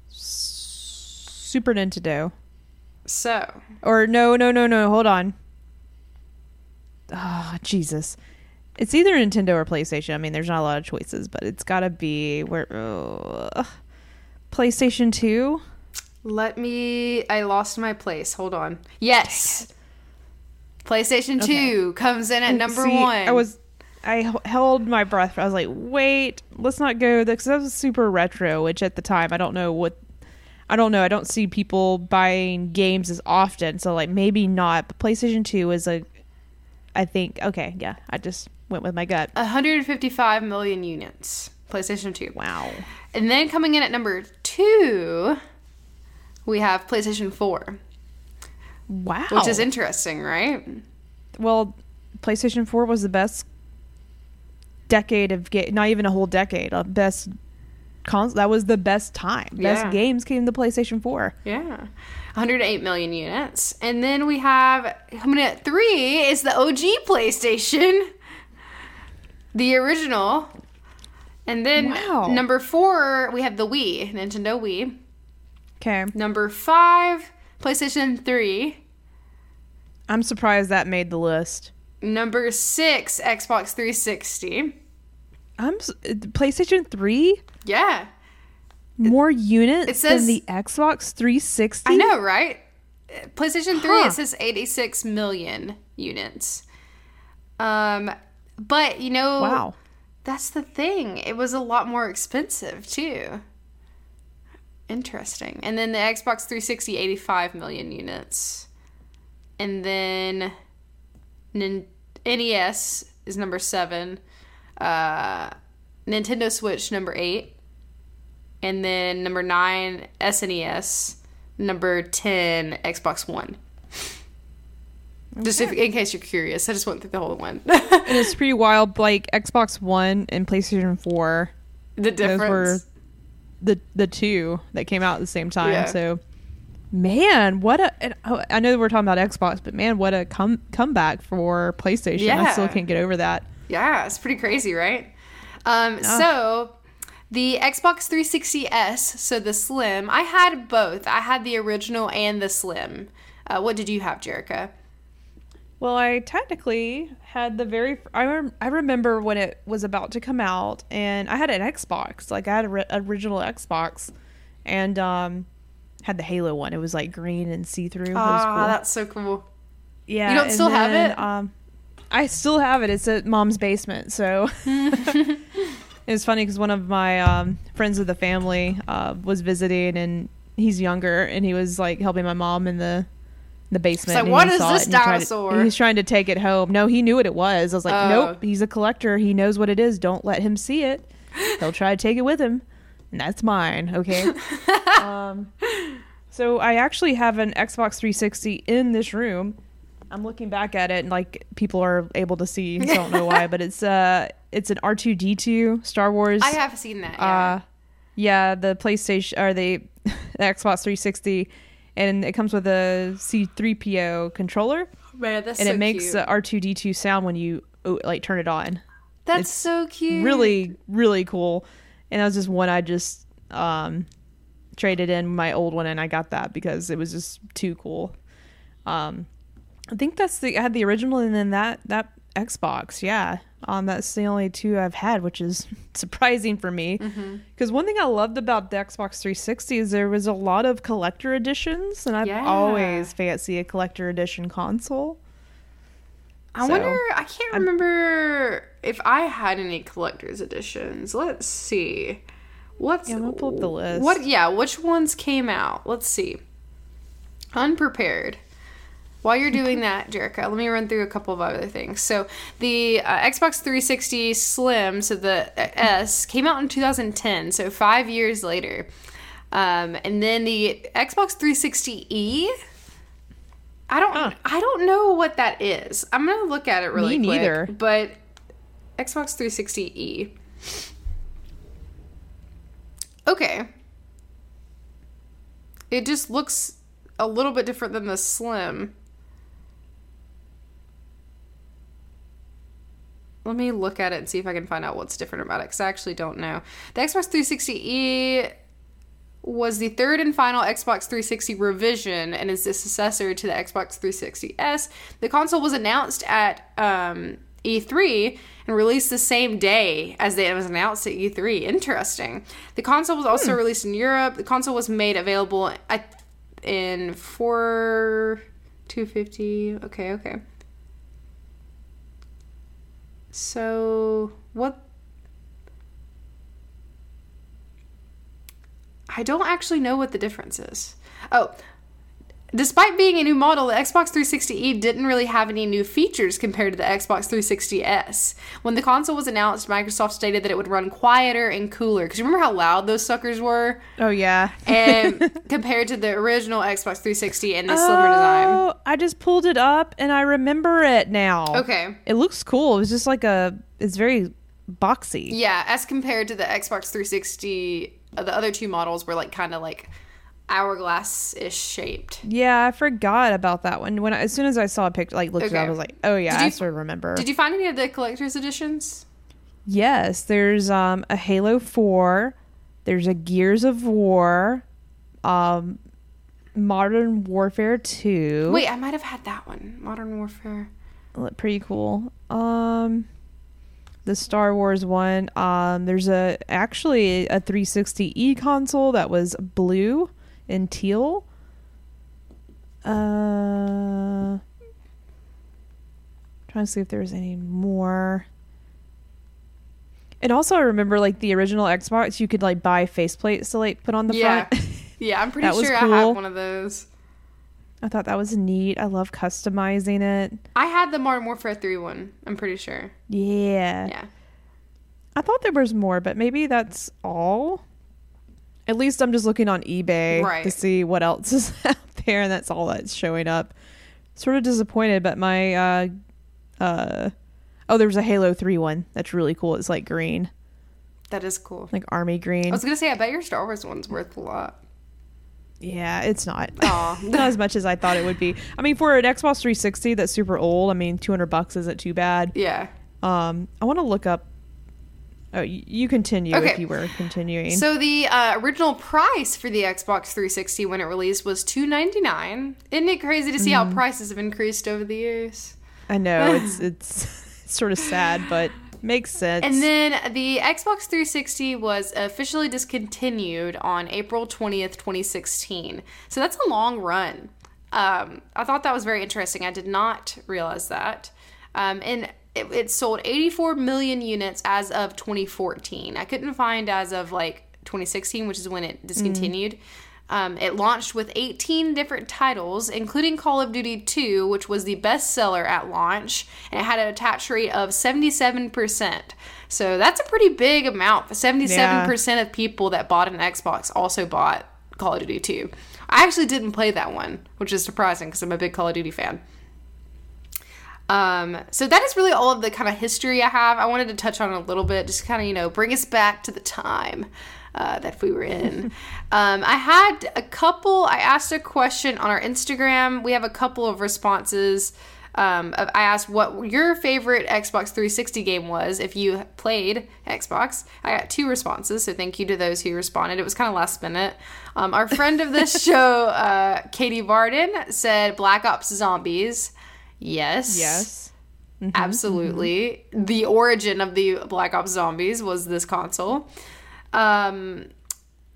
Speaker 1: Super Nintendo?
Speaker 2: So
Speaker 1: Or no, no, no, no. Hold on. Oh, Jesus. It's either Nintendo or PlayStation. I mean, there's not a lot of choices, but it's got to be where uh, PlayStation 2.
Speaker 2: let me. I lost my place. Hold on. Yes. PlayStation Two comes in at number
Speaker 1: See,
Speaker 2: one.
Speaker 1: I was I h- held my breath. I was like, "Wait, let's not go cuz that was super retro, which at the time I don't know what I don't know. I don't see people buying games as often, so like maybe not. But PlayStation 2 is a I think okay, yeah. I just went with my gut.
Speaker 2: 155 million units. PlayStation Two.
Speaker 1: Wow.
Speaker 2: And then coming in at number two, we have PlayStation 4,
Speaker 1: Wow.
Speaker 2: which is interesting, right?
Speaker 1: well, PlayStation 4 was the best decade of game, not even a whole decade, of best cons- that was the best time. Best games came to PlayStation 4.
Speaker 2: Yeah. 108 million units. And then we have coming at three is the OG PlayStation, the original. And then
Speaker 1: Wow.
Speaker 2: number four, we have the Wii, Nintendo Wii.
Speaker 1: Okay.
Speaker 2: Number five, PlayStation 3.
Speaker 1: I'm surprised that made the list.
Speaker 2: Number six, Xbox 360.
Speaker 1: I'm PlayStation 3
Speaker 2: Yeah.
Speaker 1: more units
Speaker 2: it says-
Speaker 1: than the Xbox 360.
Speaker 2: I know, right? PlayStation 3
Speaker 1: Huh.
Speaker 2: it says 86 million units. Um but you know
Speaker 1: Wow.
Speaker 2: that's the thing. It was a lot more expensive too. Interesting. And then the Xbox 360 85 million units. And then NES is number 7. Uh Nintendo Switch number 8. And then number 9 SNES number 10 Xbox One. Just if, in case you're curious, I just went through the whole one.
Speaker 1: And it's pretty wild. Like Xbox One and PlayStation 4,
Speaker 2: the difference.
Speaker 1: those were the the two that came out at the same time.
Speaker 2: Yeah.
Speaker 1: So, man, what a! And oh, I know we're talking about Xbox, but man, what a come comeback for PlayStation. I still can't get over that.
Speaker 2: Yeah, it's pretty crazy, right? Um, So the Xbox 360s, so the Slim, I had both. I had the original and the Slim. Uh, what did you have, Jerica?
Speaker 1: Well, I technically had the very. I rem- I remember when it was about to come out, and I had an Xbox. Like I had a re- original Xbox, and um, had the Halo one. It was like green and see through.
Speaker 2: Ah, that's so cool.
Speaker 1: yeah.
Speaker 2: you don't still have it?
Speaker 1: Um, I still have it. It's at mom's basement. So it was funny because one of my um, friends of the family uh, was visiting, and he's younger, and he was like helping my mom in the the basement.
Speaker 2: "What is this
Speaker 1: it he to-
Speaker 2: dinosaur?"
Speaker 1: he's trying to take it home. No, he knew what it was. I was like,
Speaker 2: Oh.
Speaker 1: nope, he's a collector. He knows what it is. Don't let him see it. He'll try to take it with him, and that's mine. Okay. um, so I actually have an Xbox 360 in this room. I'm looking back at it, and like people are able to see. I don't know why, but it's uh, it's an R2D2 Star Wars.
Speaker 2: I have seen that. Yeah.
Speaker 1: Uh, yeah, the PlayStation or the, the Xbox 360, and it comes with a C3PO controller,
Speaker 2: Man, that's
Speaker 1: and
Speaker 2: so
Speaker 1: it makes
Speaker 2: cute.
Speaker 1: the R2D2 sound when you oh, like turn it on.
Speaker 2: that's
Speaker 1: it's
Speaker 2: so cute.
Speaker 1: Really, really cool. And that was just one I just um, traded in my old one, and I got that because it was just too cool. Um, I think that's the I had the original, and then that that Xbox, yeah. Um, that's the only two I've had, which is surprising for me.
Speaker 2: Mm-hmm.
Speaker 1: Because one thing I loved about the Xbox 360 is there was a lot of collector editions, and I've
Speaker 2: Yeah.
Speaker 1: always fancy a collector edition console.
Speaker 2: I
Speaker 1: So,
Speaker 2: wonder. I can't remember if I had any collector's editions. Let's see. What's
Speaker 1: Yeah, I'm gonna pull up the list.
Speaker 2: What? Yeah, which ones came out? Let's see. Unprepared. While you're doing that, Jerica, let me run through a couple of other things. So, the uh, Xbox 360 Slim, so the uh, S, came out in 2010, so five years later. Um, and then the Xbox 360e, I don't,
Speaker 1: Huh.
Speaker 2: I don't know what that is. I'm gonna look at it really
Speaker 1: Me
Speaker 2: quick.
Speaker 1: neither.
Speaker 2: But Xbox 360e. Okay. It just looks a little bit different than the Slim. Let me look at it and see if I can find out what's different about it because I actually don't know. The Xbox 360e was the third and final Xbox 360 revision and is the successor to the Xbox 360s. The console was announced at um, E3 and released the same day as it was announced at E3. Interesting. The console was also released in Europe. The console was made available at, in 4 250. Okay, okay. So, what I don't actually know what the difference is. Oh, despite being a new model, the Xbox 360e didn't really have any new features compared to the Xbox 360s. When the console was announced, Microsoft stated that it would run quieter and cooler. Because you remember how loud those suckers were?
Speaker 1: Oh yeah.
Speaker 2: And compared to the original Xbox 360 and the slimmer design.
Speaker 1: Oh, I just pulled it up and I remember it now.
Speaker 2: Okay.
Speaker 1: It looks cool. It was just like a. It's very boxy.
Speaker 2: Yeah, as compared to the Xbox 360, uh, the other two models were like kind of like hourglass ish shaped.
Speaker 1: Yeah, I forgot about that one. When I, as soon as I saw a picture, like looked it up,
Speaker 2: Okay.
Speaker 1: I was like, oh yeah,
Speaker 2: Did
Speaker 1: I
Speaker 2: you-
Speaker 1: sort of remember.
Speaker 2: Did you find any of the collector's editions?
Speaker 1: yes, there's um a Halo Four. There's a Gears of War, um, Modern Warfare Two.
Speaker 2: Wait, I might have had that one. Modern Warfare.
Speaker 1: Look pretty cool. Um, the Star Wars one. Um, there's a actually a 360e console that was blue and teal. Uh, trying to see if there's any more. And also, I remember like the original Xbox, you could like buy faceplates to like put on the
Speaker 2: Yeah.
Speaker 1: front.
Speaker 2: Yeah, I'm pretty sure I
Speaker 1: cool.
Speaker 2: had one of those.
Speaker 1: I thought that was neat. I love customizing it.
Speaker 2: I had the Modern Warfare 3 one. I'm pretty sure.
Speaker 1: Yeah.
Speaker 2: Yeah.
Speaker 1: I thought there was more, but maybe that's all. At least I'm just looking on eBay
Speaker 2: Right.
Speaker 1: to see what else is out there, and that's all that's showing up. Sort of disappointed, but my uh uh oh, there's a Halo Three one that's really cool. It's like green,
Speaker 2: That is cool.
Speaker 1: like army green.
Speaker 2: I was gonna say, I bet your Star Wars one's worth a lot.
Speaker 1: Yeah, it's not. Not as much as I thought it would be. I mean, for an Xbox 360 that's super old, I mean, 200 bucks isn't too bad.
Speaker 2: Yeah.
Speaker 1: Um, I want to look up. Oh, you continue if you were continuing.
Speaker 2: So the uh, original price for the Xbox 360 when it released was 299. Isn't it crazy to see
Speaker 1: Mm-hmm.
Speaker 2: how prices have increased over the years?
Speaker 1: I know it's it's it's sort of sad, but makes sense.
Speaker 2: And then the Xbox 360 was officially discontinued on April 20th, 2016. So that's a long run. Um, I thought that was very interesting. I did not realize that. Um, and it, it sold 84 million units as of 2014. I couldn't find as of like 2016, which is when it discontinued. Um, it launched with 18 different titles, including Call of Duty 2, which was the best seller at launch, and it had an attach rate of 77%. So that's a pretty big amount. 77% of people that bought an Xbox also bought Call of Duty 2. I actually didn't play that one, which is surprising because I'm a big Call of Duty fan. Um, so that is really all of the kind of history I have. I wanted to touch on a little bit, just kind of, you know, bring us back to the time uh, that we were in. um, I had a couple, I asked a question on our Instagram. We have a couple of responses. Um, I asked what your favorite Xbox 360 game was if you played Xbox. I got two responses, so thank you to those who responded. It was kind of last minute. Um, our friend of this show, uh, Katie Varden, said Black Ops Zombies. Yes.
Speaker 1: Yes.
Speaker 2: Mm-hmm, Absolutely. Mm-hmm. The origin of the Black Ops Zombies was this console. Um,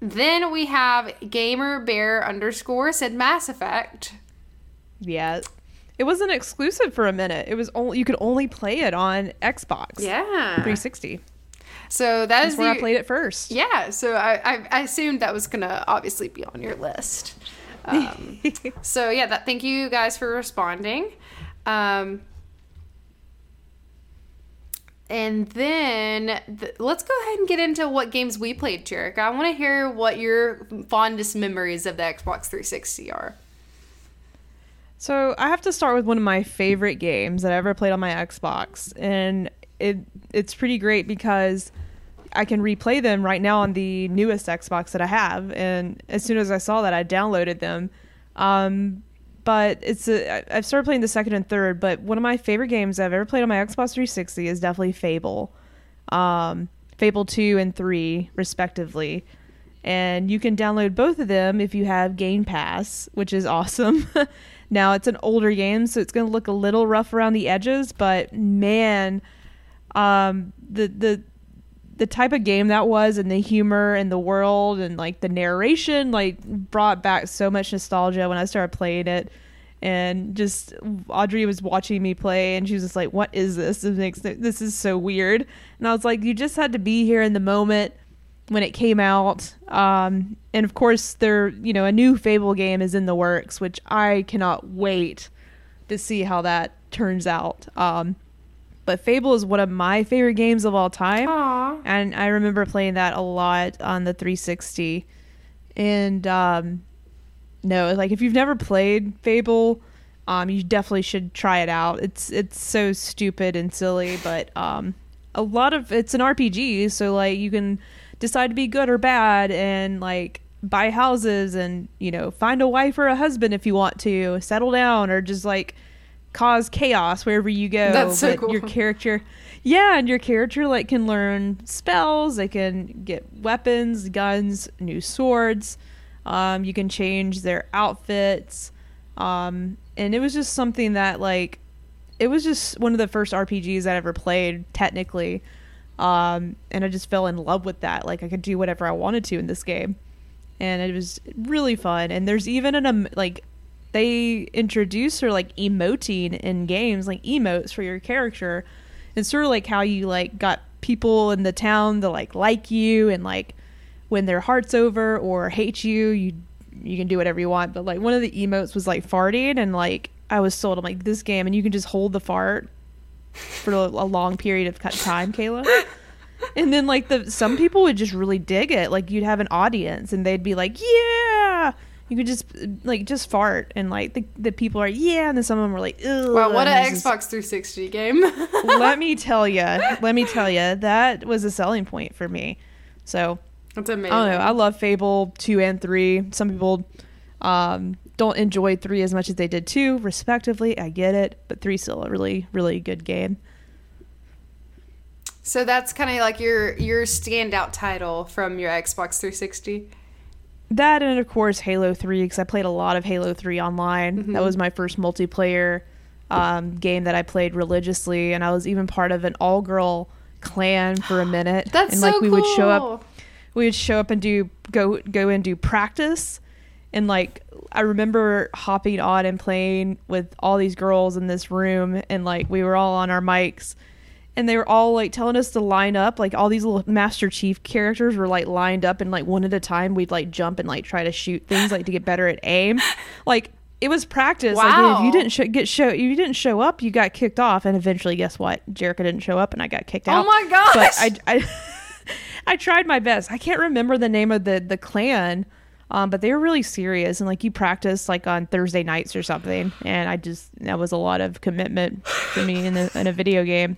Speaker 2: then we have Gamer Bear underscore said Mass Effect.
Speaker 1: Yeah. It wasn't exclusive for a minute. It was only you could only play it on Xbox.
Speaker 2: Yeah.
Speaker 1: 360.
Speaker 2: So that
Speaker 1: That's
Speaker 2: is
Speaker 1: where
Speaker 2: the,
Speaker 1: I played it first.
Speaker 2: Yeah. So I, I, I assumed that was gonna obviously be on your list. Um, so yeah, that thank you guys for responding. Um, and then th- let's go ahead and get into what games we played, Jarek. I want to hear what your fondest memories of the Xbox 360 are.
Speaker 1: So I have to start with one of my favorite games that I ever played on my Xbox, and it it's pretty great because I can replay them right now on the newest Xbox that I have. And as soon as I saw that, I downloaded them. Um, but it's a, I've started playing the second and third. But one of my favorite games I've ever played on my Xbox 360 is definitely Fable, um, Fable two and three respectively. And you can download both of them if you have Game Pass, which is awesome. now it's an older game, so it's going to look a little rough around the edges, but man, um, the the the type of game that was and the humor and the world and like the narration like brought back so much nostalgia when I started playing it. And just Audrey was watching me play and she was just like, "What is this? This makes this is so weird." And I was like, "You just had to be here in the moment when it came out." Um, and of course, there you know a new Fable game is in the works, which I cannot wait to see how that turns out. Um, but Fable is one of my favorite games of all time.
Speaker 2: Aww.
Speaker 1: And I remember playing that a lot on the 360. And um no, like if you've never played Fable, um you definitely should try it out. It's it's so stupid and silly, but um a lot of it's an RPG, so like you can decide to be good or bad and like buy houses and, you know, find a wife or a husband if you want to, settle down or just like cause chaos wherever you go.
Speaker 2: That's so cool.
Speaker 1: Your character, yeah, and your character like can learn spells. They can get weapons, guns, new swords. Um, you can change their outfits, um, and it was just something that like it was just one of the first RPGs I ever played technically. Um, and I just fell in love with that. Like I could do whatever I wanted to in this game, and it was really fun. And there's even an um, like they introduce or like emoting in games, like emotes for your character. It's sort of like how you like got people in the town to like like you and like when their heart's over or hate you, you you can do whatever you want. But like one of the emotes was like farting and like I was sold. I'm like this game and you can just hold the fart for a long period of time, Kayla. And then like the some people would just really dig it. Like you'd have an audience and they'd be like, "Yeah." You could just like just fart and like the, the people are yeah, and then some of them were like, Ugh,
Speaker 2: Wow, what an Xbox 360 game.
Speaker 1: let me tell you, let me tell you, that was a selling point for me. So
Speaker 2: That's amazing.
Speaker 1: I don't know. I love Fable two and three. Some people um, don't enjoy three as much as they did two, respectively. I get it, but 3 still a really, really good game.
Speaker 2: So that's kind of like your your standout title from your Xbox 360.
Speaker 1: That and of course Halo Three because I played a lot of Halo Three online. That was my first multiplayer um, game that I played religiously, and I was even part of an all-girl clan for a minute.
Speaker 2: That's
Speaker 1: and
Speaker 2: so
Speaker 1: like we would show up, we would show up and do go go and do practice, and like I remember hopping on and playing with all these girls in this room, and like we were all on our mics. And they were all like telling us to line up. Like all these little Master Chief characters were like lined up, and like one at a time, we'd like jump and like try to shoot things like to get better at aim. Like it was practice. Like if
Speaker 2: Wow.
Speaker 1: you didn't sh- get show, if you didn't show up, you got kicked off. And eventually, guess what? Jerica didn't show up, and I got kicked out Oh
Speaker 2: my gosh.
Speaker 1: But I, I, I tried my best. I can't remember the name of the the clan. Um, but they were really serious and like you practice like on Thursday nights or something. And I just that was a lot of commitment for me in, the, in a video game.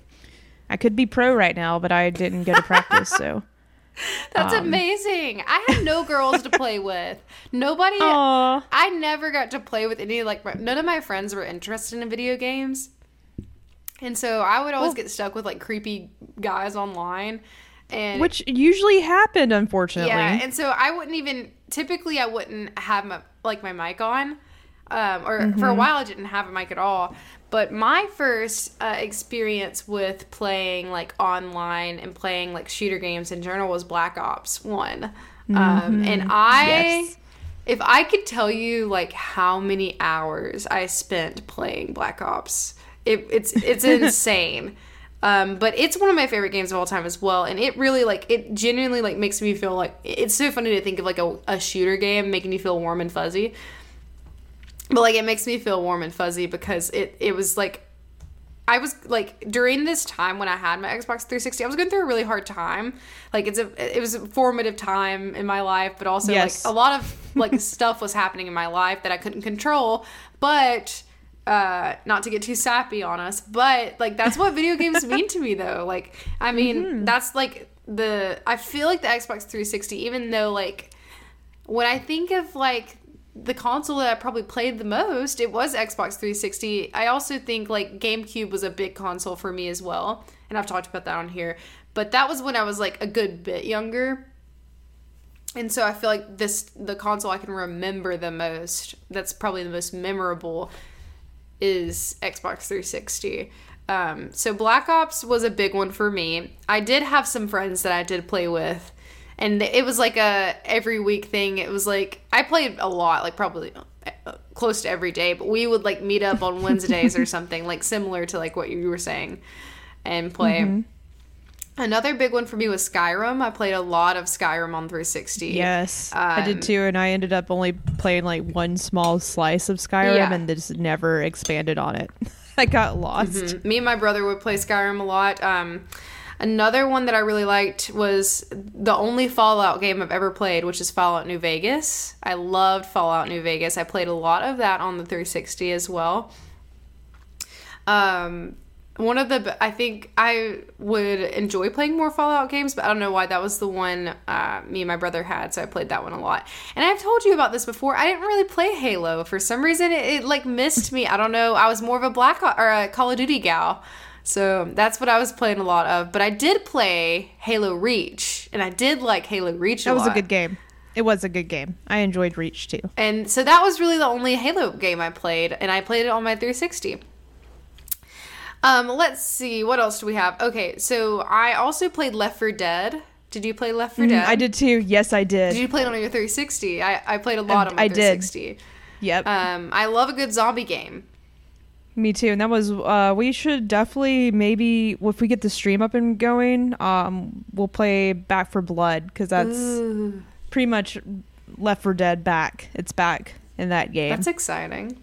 Speaker 1: I could be pro right now, but I didn't go to practice. So,
Speaker 2: That's
Speaker 1: Um,
Speaker 2: amazing. I had no girls to play with. Nobody.
Speaker 1: Aw.
Speaker 2: I never got to play with any like my- none of my friends were interested in video games, and so I would always
Speaker 1: Well-
Speaker 2: get stuck with like creepy guys online, and
Speaker 1: which usually happened, unfortunately.
Speaker 2: yeah, and so I wouldn't even typically I wouldn't have my like my mic on, um, or for
Speaker 1: Mm-hmm.
Speaker 2: a while I didn't have a mic at all. But my first uh, experience with playing like online and playing like shooter games in general was Black Ops One, um, and I.
Speaker 1: Mm-hmm. Yes.
Speaker 2: If I could tell you like how many hours I spent playing Black Ops, it, it's it's insane. Um, but it's one of my favorite games of all time as well, and it really like it genuinely like makes me feel like it's so funny to think of like a, a shooter game making you feel warm and fuzzy. But like it makes me feel warm and fuzzy because it it was like I was like during this time when I had my Xbox 360, I was going through a really hard time. Like it's a it was a formative time in my life, but also
Speaker 1: Yes.
Speaker 2: like a lot of like stuff was happening in my life that I couldn't control. But uh not to get too sappy on us, but like that's what video games mean to me though. Like I mean, that's like the I feel like the Xbox 360 even though like when I think of like the console that I probably played the most, it was Xbox 360. I also think like GameCube was a big console for me as well, and I've talked about that on here. But that was when I was like a good bit younger. And so I feel like this the console I can remember the most, that's probably the most memorable is Xbox 360. Um, so Black Ops was a big one for me. I did have some friends that I did play with, and it was like a every week thing. It was like I played a lot, like probably uh, close to every day. But we would like meet up on Wednesdays or something, like similar to like what you were saying, and play. Another big one for me was Skyrim. I played a lot of Skyrim on 360.
Speaker 1: Yes, I
Speaker 2: Um,
Speaker 1: did too, and I ended up only playing like one small slice of Skyrim,
Speaker 2: Yeah.
Speaker 1: and just never expanded on it. I got lost.
Speaker 2: Mhm. Me and my brother would play Skyrim a lot. Um, another one that I really liked was the only Fallout game I've ever played, which is Fallout New Vegas. I loved Fallout New Vegas. I played a lot of that on the 360 as well. Um, one of the I think I would enjoy playing more Fallout games, but I don't know why that was the one uh, me and my brother had, so I played that one a lot. And I've told you about this before. I didn't really play Halo for some reason. It, it like missed me. I don't know. I was more of a Black or a Call of Duty gal, so that's what I was playing a lot of. But I did play Halo Reach, and I did like Halo Reach.
Speaker 1: That was a good game. It was a good game. I enjoyed Reach too.
Speaker 2: And so that was really the only Halo game I played, and I played it on my 360. Um, let's see, what else do we have? Okay, so I also played Left 4 Dead. Did you play Left 4 Dead?
Speaker 1: Mm, I did too. Yes, I did.
Speaker 2: Did you play it on your 360? I, I played a lot on my
Speaker 1: I did.
Speaker 2: 360.
Speaker 1: yep.
Speaker 2: Um, I love a good zombie game.
Speaker 1: Me too. And that was uh we should definitely maybe if we get the stream up and going, um we'll play Back 4 Blood cuz that's
Speaker 2: Ooh,
Speaker 1: pretty much Left 4 Dead back. It's back in that game.
Speaker 2: that's exciting.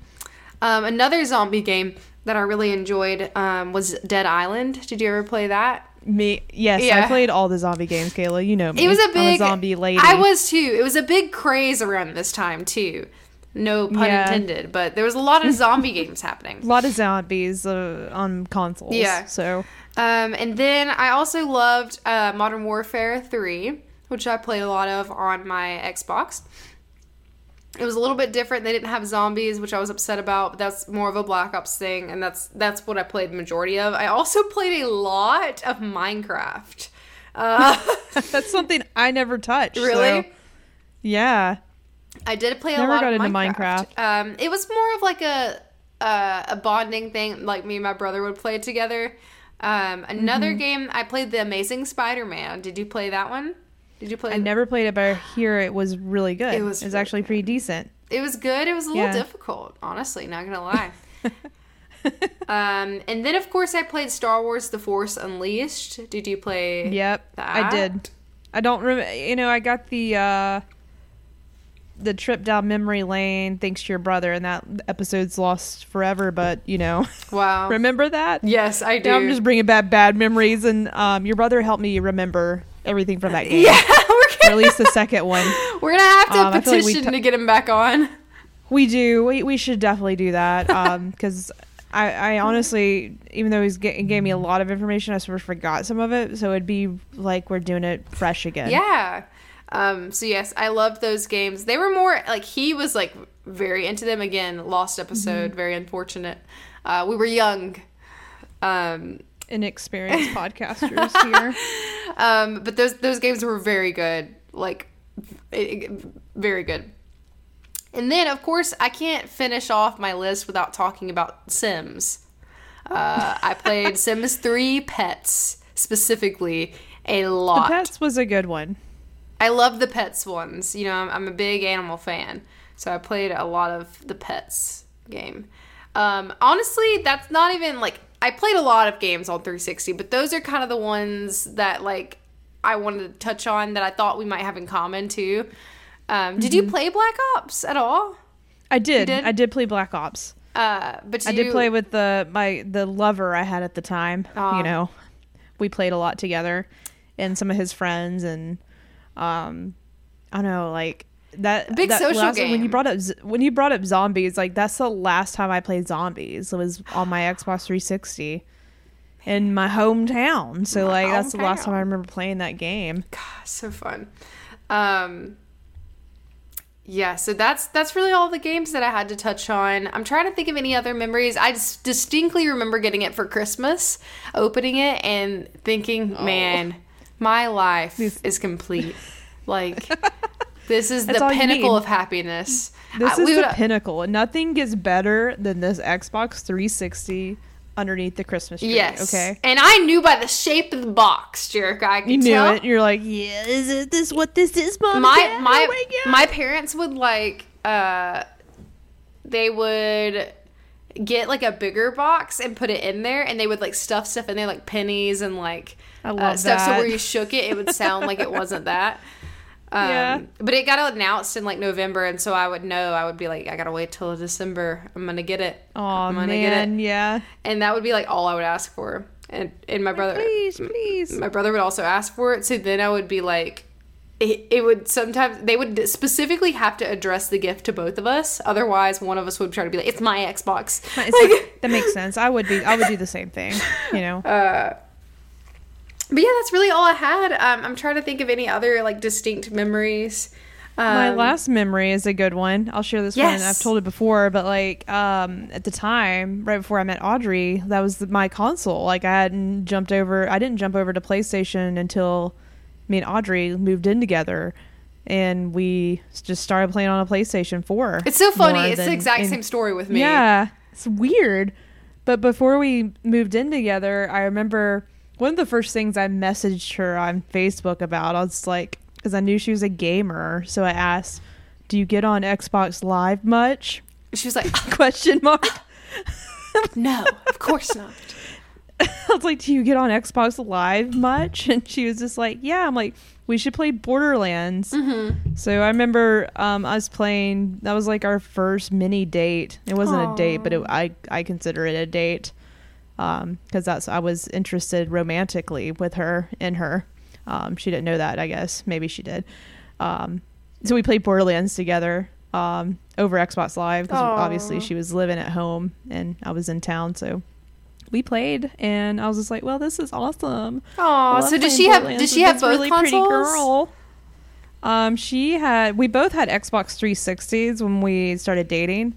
Speaker 2: Um, another zombie game that I really enjoyed um, was Dead Island. Did you ever play that?
Speaker 1: me yes,
Speaker 2: Yeah.
Speaker 1: I played all the zombie games, Kayla. You know me.
Speaker 2: It was a big
Speaker 1: zombie lady.
Speaker 2: I was too. It was a big craze around this time too. No pun
Speaker 1: Yeah.
Speaker 2: intended, but there was a lot of zombie games happening.
Speaker 1: a lot of zombies uh, on consoles.
Speaker 2: Yeah.
Speaker 1: So
Speaker 2: Um, and then I also loved uh, Modern Warfare 3, which I played a lot of on my Xbox. It was a little bit different. They didn't have zombies, which I was upset about, but that's more of a Black Ops thing, and that's that's what I played the majority of. I also played a lot of Minecraft. Uh,
Speaker 1: that's something I never touched.
Speaker 2: really?
Speaker 1: so, yeah.
Speaker 2: I did play a
Speaker 1: Never
Speaker 2: lot
Speaker 1: got
Speaker 2: of
Speaker 1: into
Speaker 2: Minecraft. Um, it was more of like a uh, a bonding thing. Like me and my brother would play together. Um, another
Speaker 1: Mm-hmm.
Speaker 2: game I played, The Amazing Spider-Man. Did you play that one? Did you play?
Speaker 1: I never played it, but I hear it was really good.
Speaker 2: It was,
Speaker 1: It
Speaker 2: was really
Speaker 1: actually pretty decent.
Speaker 2: It was good. It was a little
Speaker 1: Yeah.
Speaker 2: difficult, honestly. Not gonna lie. um, and then of course I played Star Wars: The Force Unleashed. Did you play?
Speaker 1: Yep, I did. I don't remember. You know, I got the uh the trip down memory lane thanks to your brother, and that episode's lost forever. But you know,
Speaker 2: Wow.
Speaker 1: remember that?
Speaker 2: yes, I do.
Speaker 1: Now I'm just bringing back bad memories, and um, your brother helped me remember everything from that game,
Speaker 2: yeah, we're
Speaker 1: or at
Speaker 2: gonna,
Speaker 1: least the second one.
Speaker 2: we're gonna have to
Speaker 1: Um, feel like
Speaker 2: petition
Speaker 1: t-
Speaker 2: to get him back on.
Speaker 1: We do. We we should definitely do that because I I honestly, even though he's g- gave me a lot of information, I sort of forgot some of it. So it'd be like we're doing it fresh again.
Speaker 2: Yeah. Um, so yes, I loved those games. They were more like he was like very into them. Again, lost episode,
Speaker 1: Mm-hmm.
Speaker 2: very unfortunate. Uh, we were young. Um,
Speaker 1: Inexperienced podcasters here.
Speaker 2: um, but those those games were very good, like very good. And then, of course, I can't finish off my list without talking about Sims. Uh, I played Sims 3 Pets specifically a lot.
Speaker 1: The
Speaker 2: lot.
Speaker 1: pets was a good one.
Speaker 2: I love the pets ones. You know, I'm, I'm a big animal fan, so I played a lot of the pets game. Um, honestly, that's not even like I played a lot of games on 360, but those are kind of the ones that like I wanted to touch on that I thought we might have in common too. Um, did you play Black Ops at all?
Speaker 1: I did.
Speaker 2: did?
Speaker 1: I did play Black Ops.
Speaker 2: Uh, but
Speaker 1: I
Speaker 2: you,
Speaker 1: did play with the my the lover I had at the time.
Speaker 2: Aw.
Speaker 1: You know, we played a lot together, and some of his friends, and um, I don't know, like that
Speaker 2: Big
Speaker 1: that
Speaker 2: social
Speaker 1: last- When you brought up when you brought up zombies, like that's the last time I played zombies. It was on my Xbox 360 in my hometown. So
Speaker 2: My
Speaker 1: like that's the last time I remember playing that game.
Speaker 2: God, so fun. Um, yeah, so that's that's really all the games that I had to touch on. I'm trying to think of any other memories. I just distinctly remember getting it for Christmas, opening it, and thinking,
Speaker 1: Oh.
Speaker 2: "Man, my life is complete. Like, this is
Speaker 1: That's
Speaker 2: the pinnacle of happiness."
Speaker 1: This
Speaker 2: I-
Speaker 1: is the pinnacle. Nothing gets better than this Xbox 360 underneath the Christmas tree.
Speaker 2: Yes.
Speaker 1: Okay.
Speaker 2: And I knew by the shape of the box, Jerk. I could
Speaker 1: You knew
Speaker 2: tell.
Speaker 1: it. You're like, yeah, is it this what this is, mom?
Speaker 2: my
Speaker 1: Dad?
Speaker 2: my
Speaker 1: oh my,
Speaker 2: my parents would like uh they would get like a bigger box and put it in there and they would like stuff stuff in there like pennies and like
Speaker 1: I
Speaker 2: uh,
Speaker 1: love
Speaker 2: stuff so where you shook it it would sound like it wasn't that um,
Speaker 1: Yeah.
Speaker 2: but it got announced in like November and so I would know I would be like I gotta wait till December I'm gonna get it
Speaker 1: Oh
Speaker 2: I'm gonna
Speaker 1: man,
Speaker 2: get it
Speaker 1: yeah.
Speaker 2: and that would be like all I would ask for and and my brother
Speaker 1: Please, please.
Speaker 2: my brother would also ask for it so then i would be like it, it would sometimes they would specifically have to address the gift to both of us otherwise one of us would try to be like it's my xbox
Speaker 1: It's-
Speaker 2: Like-
Speaker 1: that makes sense. I would be. I would do the same thing. You know.
Speaker 2: uh, but yeah that's really all i had um, i'm trying to think of any other like distinct memories um,
Speaker 1: My last memory is a good one. I'll share this one. I've told it before, but like um, at the time, right before I met Audrey, that was my console. Like I hadn't jumped over. I didn't jump over to PlayStation until me and Audrey moved in together, and we just started playing on a PlayStation Four.
Speaker 2: it's so funny it's the exact
Speaker 1: in-
Speaker 2: same story with me
Speaker 1: Yeah, it's weird. But before we moved in together, I remember one of the first things I messaged her on Facebook about. I was like, because I knew she was a gamer, so I asked, "Do you get on Xbox Live much?"
Speaker 2: she was like
Speaker 1: Question mark.
Speaker 2: no of course not
Speaker 1: I was like, "Do you get on Xbox Live much?" And she was just like, "Yeah." I'm like, "We should play Borderlands."
Speaker 2: mm-hmm.
Speaker 1: So I remember um, us playing. That was like our first mini date. It wasn't a date, but it, I I consider it a date because that's I was interested romantically with her in her. Um, she didn't know that, I guess. Maybe she did. Um, so we played Borderlands together um, over Xbox Live because obviously she was living at home and I was in town. So we played, and I was just like, "Well, this is awesome."
Speaker 2: Oh so
Speaker 1: does
Speaker 2: she have Does she have both
Speaker 1: really
Speaker 2: consoles
Speaker 1: pretty girl? Um, she had. We both had Xbox 360s when we started dating.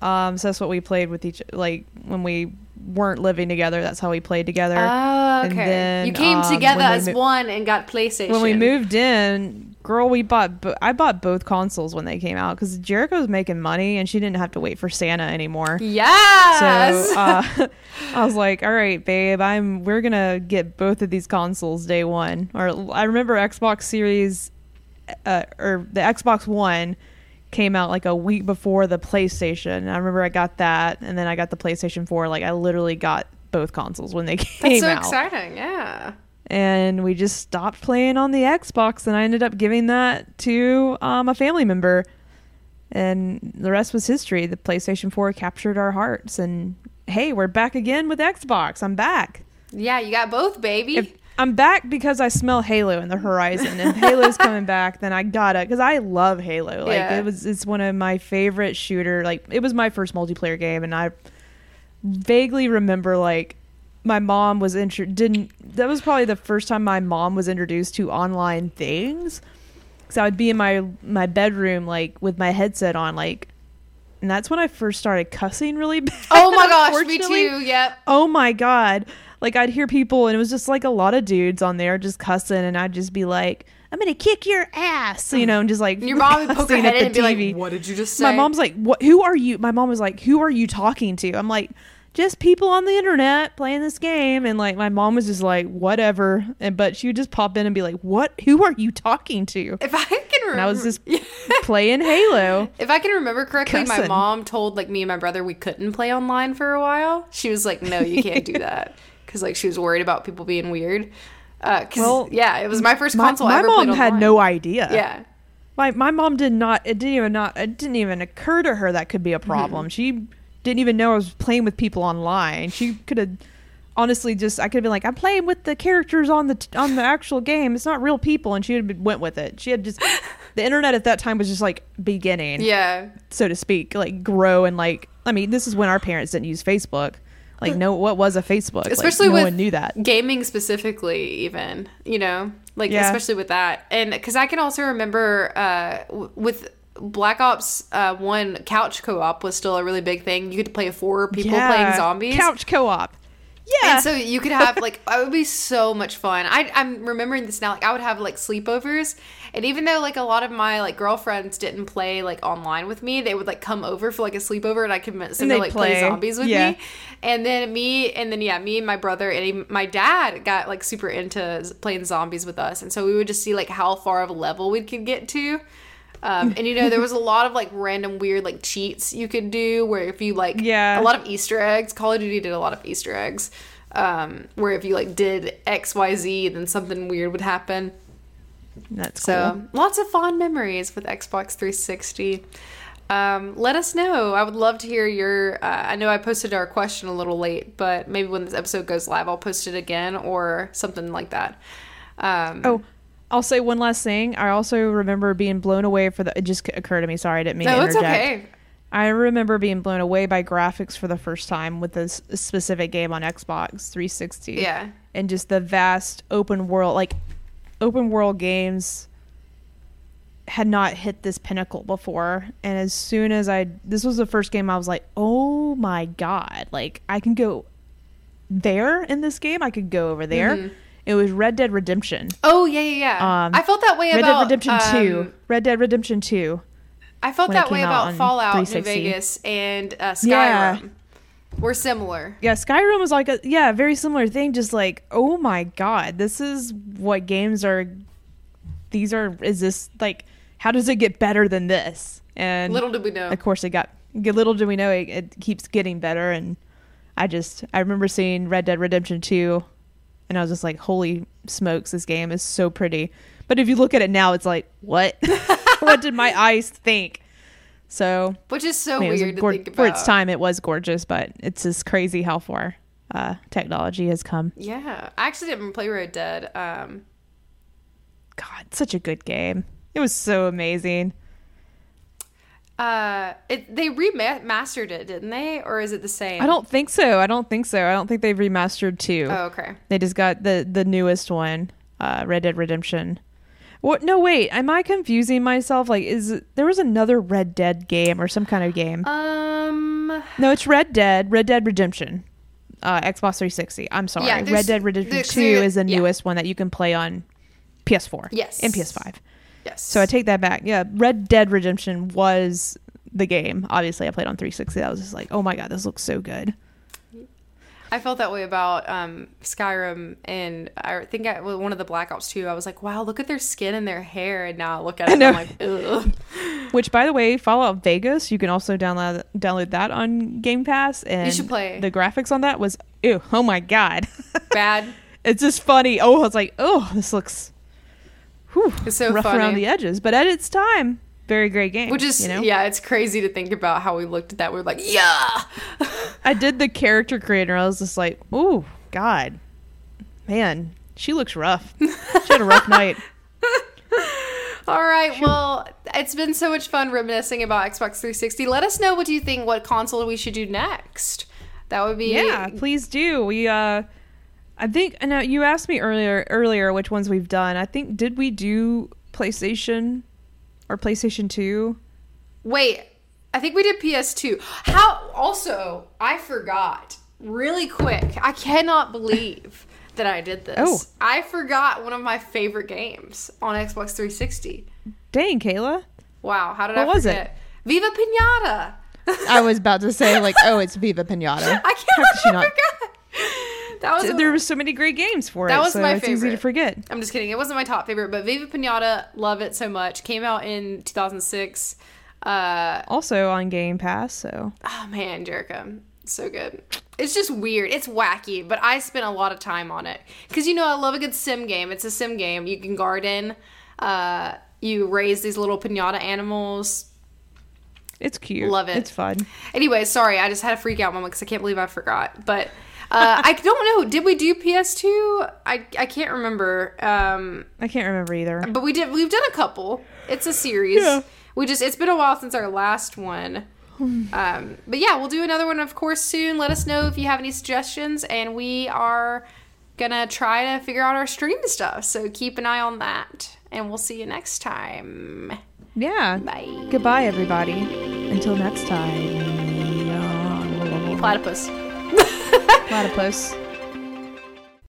Speaker 1: Um, so that's what we played with each. Like when we weren't living together, that's how we played together.
Speaker 2: Oh,
Speaker 1: And
Speaker 2: okay.
Speaker 1: then,
Speaker 2: you came
Speaker 1: um,
Speaker 2: together as
Speaker 1: mo-
Speaker 2: one and got PlayStation.
Speaker 1: when we moved in, girl, we bought. Bo- I bought both consoles when they came out because Jerica was making money and she didn't have to wait for Santa anymore.
Speaker 2: Yes.
Speaker 1: So uh, I was like, "All right, babe, I'm we're gonna get both of these consoles day one." Or I remember Xbox Series, uh, or the Xbox One, came out like a week before the PlayStation. I remember I got that, and then I got the PlayStation 4. Like I literally got both consoles when they came out.
Speaker 2: That's so
Speaker 1: out.
Speaker 2: exciting. Yeah.
Speaker 1: and we just stopped playing on the Xbox, and I ended up giving that to um, a family member, and the rest was history. The PlayStation 4 captured our hearts, and hey, we're back again with Xbox. I'm back.
Speaker 2: Yeah, you got both, baby.
Speaker 1: If I'm back because I smell Halo in the horizon, and if Halo's coming back, then I gotta because I love Halo. Like
Speaker 2: Yeah.
Speaker 1: it was, it's one of my favorite shooter. Like it was my first multiplayer game, and I vaguely remember like my mom was intro didn't that was probably the first time my mom was introduced to online things so i would be in my my bedroom like with my headset on like and that's when i first started cussing really bad
Speaker 2: oh my gosh, me too. Yep.
Speaker 1: oh my god like i'd hear people and it was just like a lot of dudes on there just cussing and i'd just be like i'm gonna kick your ass you know and just like
Speaker 2: And your mom would poke her head
Speaker 1: at the TV.
Speaker 2: like, "What did you just say?"
Speaker 1: My mom's like, "What? Who are you?" My mom was like, "Who are you talking to?" I'm like, "Just people on the internet playing this game." And like, my mom was just like, "Whatever." And but she would just pop in and be like, "What? Who are you talking to?"
Speaker 2: If I can remember,
Speaker 1: And I was just playing Halo.
Speaker 2: If I can remember correctly, my mom told like me and my brother we couldn't play online for a while. She was like, "No, you can't do that," because like she was worried about people being weird. Uh,
Speaker 1: Well,
Speaker 2: yeah, it was my first console.
Speaker 1: My
Speaker 2: ever
Speaker 1: mom had no idea.
Speaker 2: Yeah,
Speaker 1: My my mom did not. It didn't even not. It didn't even occur to her that could be a
Speaker 2: Mm-hmm.
Speaker 1: problem. She didn't even know I was playing with people online. She could have honestly just. I could have been like, I'm playing with the characters on the t- on the actual game. It's not real people, and she had been, went with it. She had just the internet at that time was just like beginning,
Speaker 2: yeah.
Speaker 1: so to speak, like grow and like. I mean, this is when our parents didn't use Facebook. Like, no, what was a Facebook? Like,
Speaker 2: Especially
Speaker 1: no
Speaker 2: with
Speaker 1: one knew that.
Speaker 2: gaming specifically, even you know, like
Speaker 1: Yeah.
Speaker 2: especially with that, and because I can also remember uh, w- with. Black Ops uh, One couch co-op was still a really big thing. You could play four people playing zombies.
Speaker 1: Couch co-op. Yeah.
Speaker 2: And so you could have like it would be so much fun. I I'm remembering this now. Like I would have like sleepovers, and even though like a lot of my like girlfriends didn't play like online with me, they would like come over for like a sleepover, and I convinced them
Speaker 1: And
Speaker 2: to like play.
Speaker 1: play.
Speaker 2: zombies with
Speaker 1: Yeah.
Speaker 2: me. And then me, and then yeah, me and my brother and my dad got like super into playing zombies with us, and so we would just see like how far of a level we could get to. Um, and you know there was a lot of like random weird like cheats you could do where if you like
Speaker 1: Yeah.
Speaker 2: a lot of Easter eggs. Call of Duty did a lot of Easter eggs. Um, where if you like did X, Y, Z, then something weird would happen.
Speaker 1: That's
Speaker 2: So
Speaker 1: cool.
Speaker 2: lots of fond memories with Xbox 360. Um, let us know. I would love to hear your. Uh, I know I posted our question a little late, but maybe when this episode goes live, I'll post it again or something like that. Um,
Speaker 1: Oh, I'll say one last thing. I also remember being blown away for the. It just occurred to me. Sorry, I didn't mean
Speaker 2: no,
Speaker 1: to
Speaker 2: it's okay.
Speaker 1: I remember being blown away by graphics for the first time with this specific game on Xbox 360.
Speaker 2: Yeah.
Speaker 1: and just the vast open world, like open world games, had not hit this pinnacle before. And as soon as I, this was the first game I was like, oh my god, like I can go there in this game. I could go over there.
Speaker 2: Mm-hmm.
Speaker 1: It was Red Dead Redemption.
Speaker 2: Oh yeah, yeah, yeah.
Speaker 1: Um,
Speaker 2: I felt that way
Speaker 1: Red
Speaker 2: about
Speaker 1: Dead Redemption
Speaker 2: um,
Speaker 1: Red Dead Redemption Two.
Speaker 2: I felt that way about Fallout New Vegas and uh, Skyrim.
Speaker 1: Yeah.
Speaker 2: We're similar.
Speaker 1: Yeah, Skyrim was like a yeah, very similar thing. Just like, oh my god, this is what games are. These are is this like? How does it get better than this? And
Speaker 2: Little did we know.
Speaker 1: of course, it got. Little do we know it, it keeps getting better. And I just I remember seeing Red Dead Redemption Two, and I was just like, holy smokes, this game is so pretty. But if you look at it now, it's like, what? what did my eyes think? So
Speaker 2: Which is so
Speaker 1: I mean,
Speaker 2: weird to
Speaker 1: gor-
Speaker 2: think about.
Speaker 1: for its time, it was gorgeous, but it's just crazy how far uh, technology has come.
Speaker 2: Yeah, I actually didn't play Red Dead. Um,
Speaker 1: God, such a good game. It was so amazing.
Speaker 2: uh, it they remastered it, didn't they, or is it the same?
Speaker 1: I don't think so. I don't think so. I don't think they've remastered two.
Speaker 2: Oh, okay.
Speaker 1: They just got the the newest one, uh, Red Dead Redemption. What? No, wait. Am I confusing myself? Like, is there was another Red Dead game or some kind of game?
Speaker 2: Um,
Speaker 1: no, it's Red Dead. Red Dead Redemption. Uh, Xbox 360. I'm sorry.
Speaker 2: Yeah,
Speaker 1: Red Dead Redemption
Speaker 2: there's-
Speaker 1: 2 is the
Speaker 2: yeah.
Speaker 1: newest one that you can play on PS4.
Speaker 2: Yes.
Speaker 1: And PS5.
Speaker 2: yes.
Speaker 1: So I take that back. Yeah, Red Dead Redemption was the game. Obviously, I played on 360. I was just like, oh my god, this looks so good.
Speaker 2: I felt that way about um, Skyrim, and I think I, well, one of the Black Ops 2. I was like, wow, look at their skin and their hair, and now I look at it, and. I'm like, ugh.
Speaker 1: Which, by the way, Fallout Vegas, you can also download download that on Game Pass, and you
Speaker 2: should play.
Speaker 1: The graphics on that was ew, oh my god,
Speaker 2: bad.
Speaker 1: it's just funny. Oh, I was like, oh, this looks whew,
Speaker 2: It's so
Speaker 1: rough
Speaker 2: funny.
Speaker 1: around the edges, but at its time, very great game.
Speaker 2: Which is,
Speaker 1: you know,
Speaker 2: yeah, it's crazy to think about how we looked at that. We are like, yeah.
Speaker 1: I did the character creator. I was just like, oh god, man, she looks rough. She had a rough night.
Speaker 2: All right. Well, it's been so much fun reminiscing about Xbox 360. Let us know what you think. What console we should do next? That would be
Speaker 1: Yeah, please do. We uh I think I know you asked me earlier earlier which ones we've done. I think did we do PlayStation or PlayStation 2?
Speaker 2: Wait, I think we did PS2. How? Also, I forgot really quick. I cannot believe that I did this.
Speaker 1: Oh.
Speaker 2: I forgot one of my favorite games on Xbox 360.
Speaker 1: Dang, Kayla.
Speaker 2: Wow, how did
Speaker 1: What
Speaker 2: I
Speaker 1: was it?
Speaker 2: Viva Pinata.
Speaker 1: I was about to say like, oh, it's Viva Pinata.
Speaker 2: I can't
Speaker 1: How could she
Speaker 2: believe I
Speaker 1: not?
Speaker 2: forgot. That was
Speaker 1: There were so many great games for
Speaker 2: That
Speaker 1: it,
Speaker 2: was
Speaker 1: so
Speaker 2: my
Speaker 1: it's easy to
Speaker 2: favorite.
Speaker 1: forget.
Speaker 2: I'm just kidding. It wasn't my top favorite, but Viva Pinata, love it so much. Came out in 2006. Uh,
Speaker 1: Also on Game Pass, so
Speaker 2: oh man, Jerica, so good. It's just weird. It's wacky, but I spent a lot of time on it because you know I love a good sim game. It's a sim game. You can garden. Uh, you raise these little pinata animals.
Speaker 1: it's cute.
Speaker 2: Love it.
Speaker 1: It's fun.
Speaker 2: Anyway, sorry, I just had a freak out moment because I can't believe I forgot. But uh, I don't know. Did we do PS2? I I can't remember. Um,
Speaker 1: I can't remember either.
Speaker 2: But we did. We've done a couple. It's a series.
Speaker 1: Yeah.
Speaker 2: We just. It's been a while since our last one. Um, but yeah, we'll do another one, of course, soon. Let us know if you have any suggestions, and we are gonna try to figure out our stream stuff. So keep an eye on that, and we'll see you next time.
Speaker 1: Yeah.
Speaker 2: Bye.
Speaker 1: Goodbye, everybody. Until next time.
Speaker 2: Platypus.
Speaker 1: Platypus.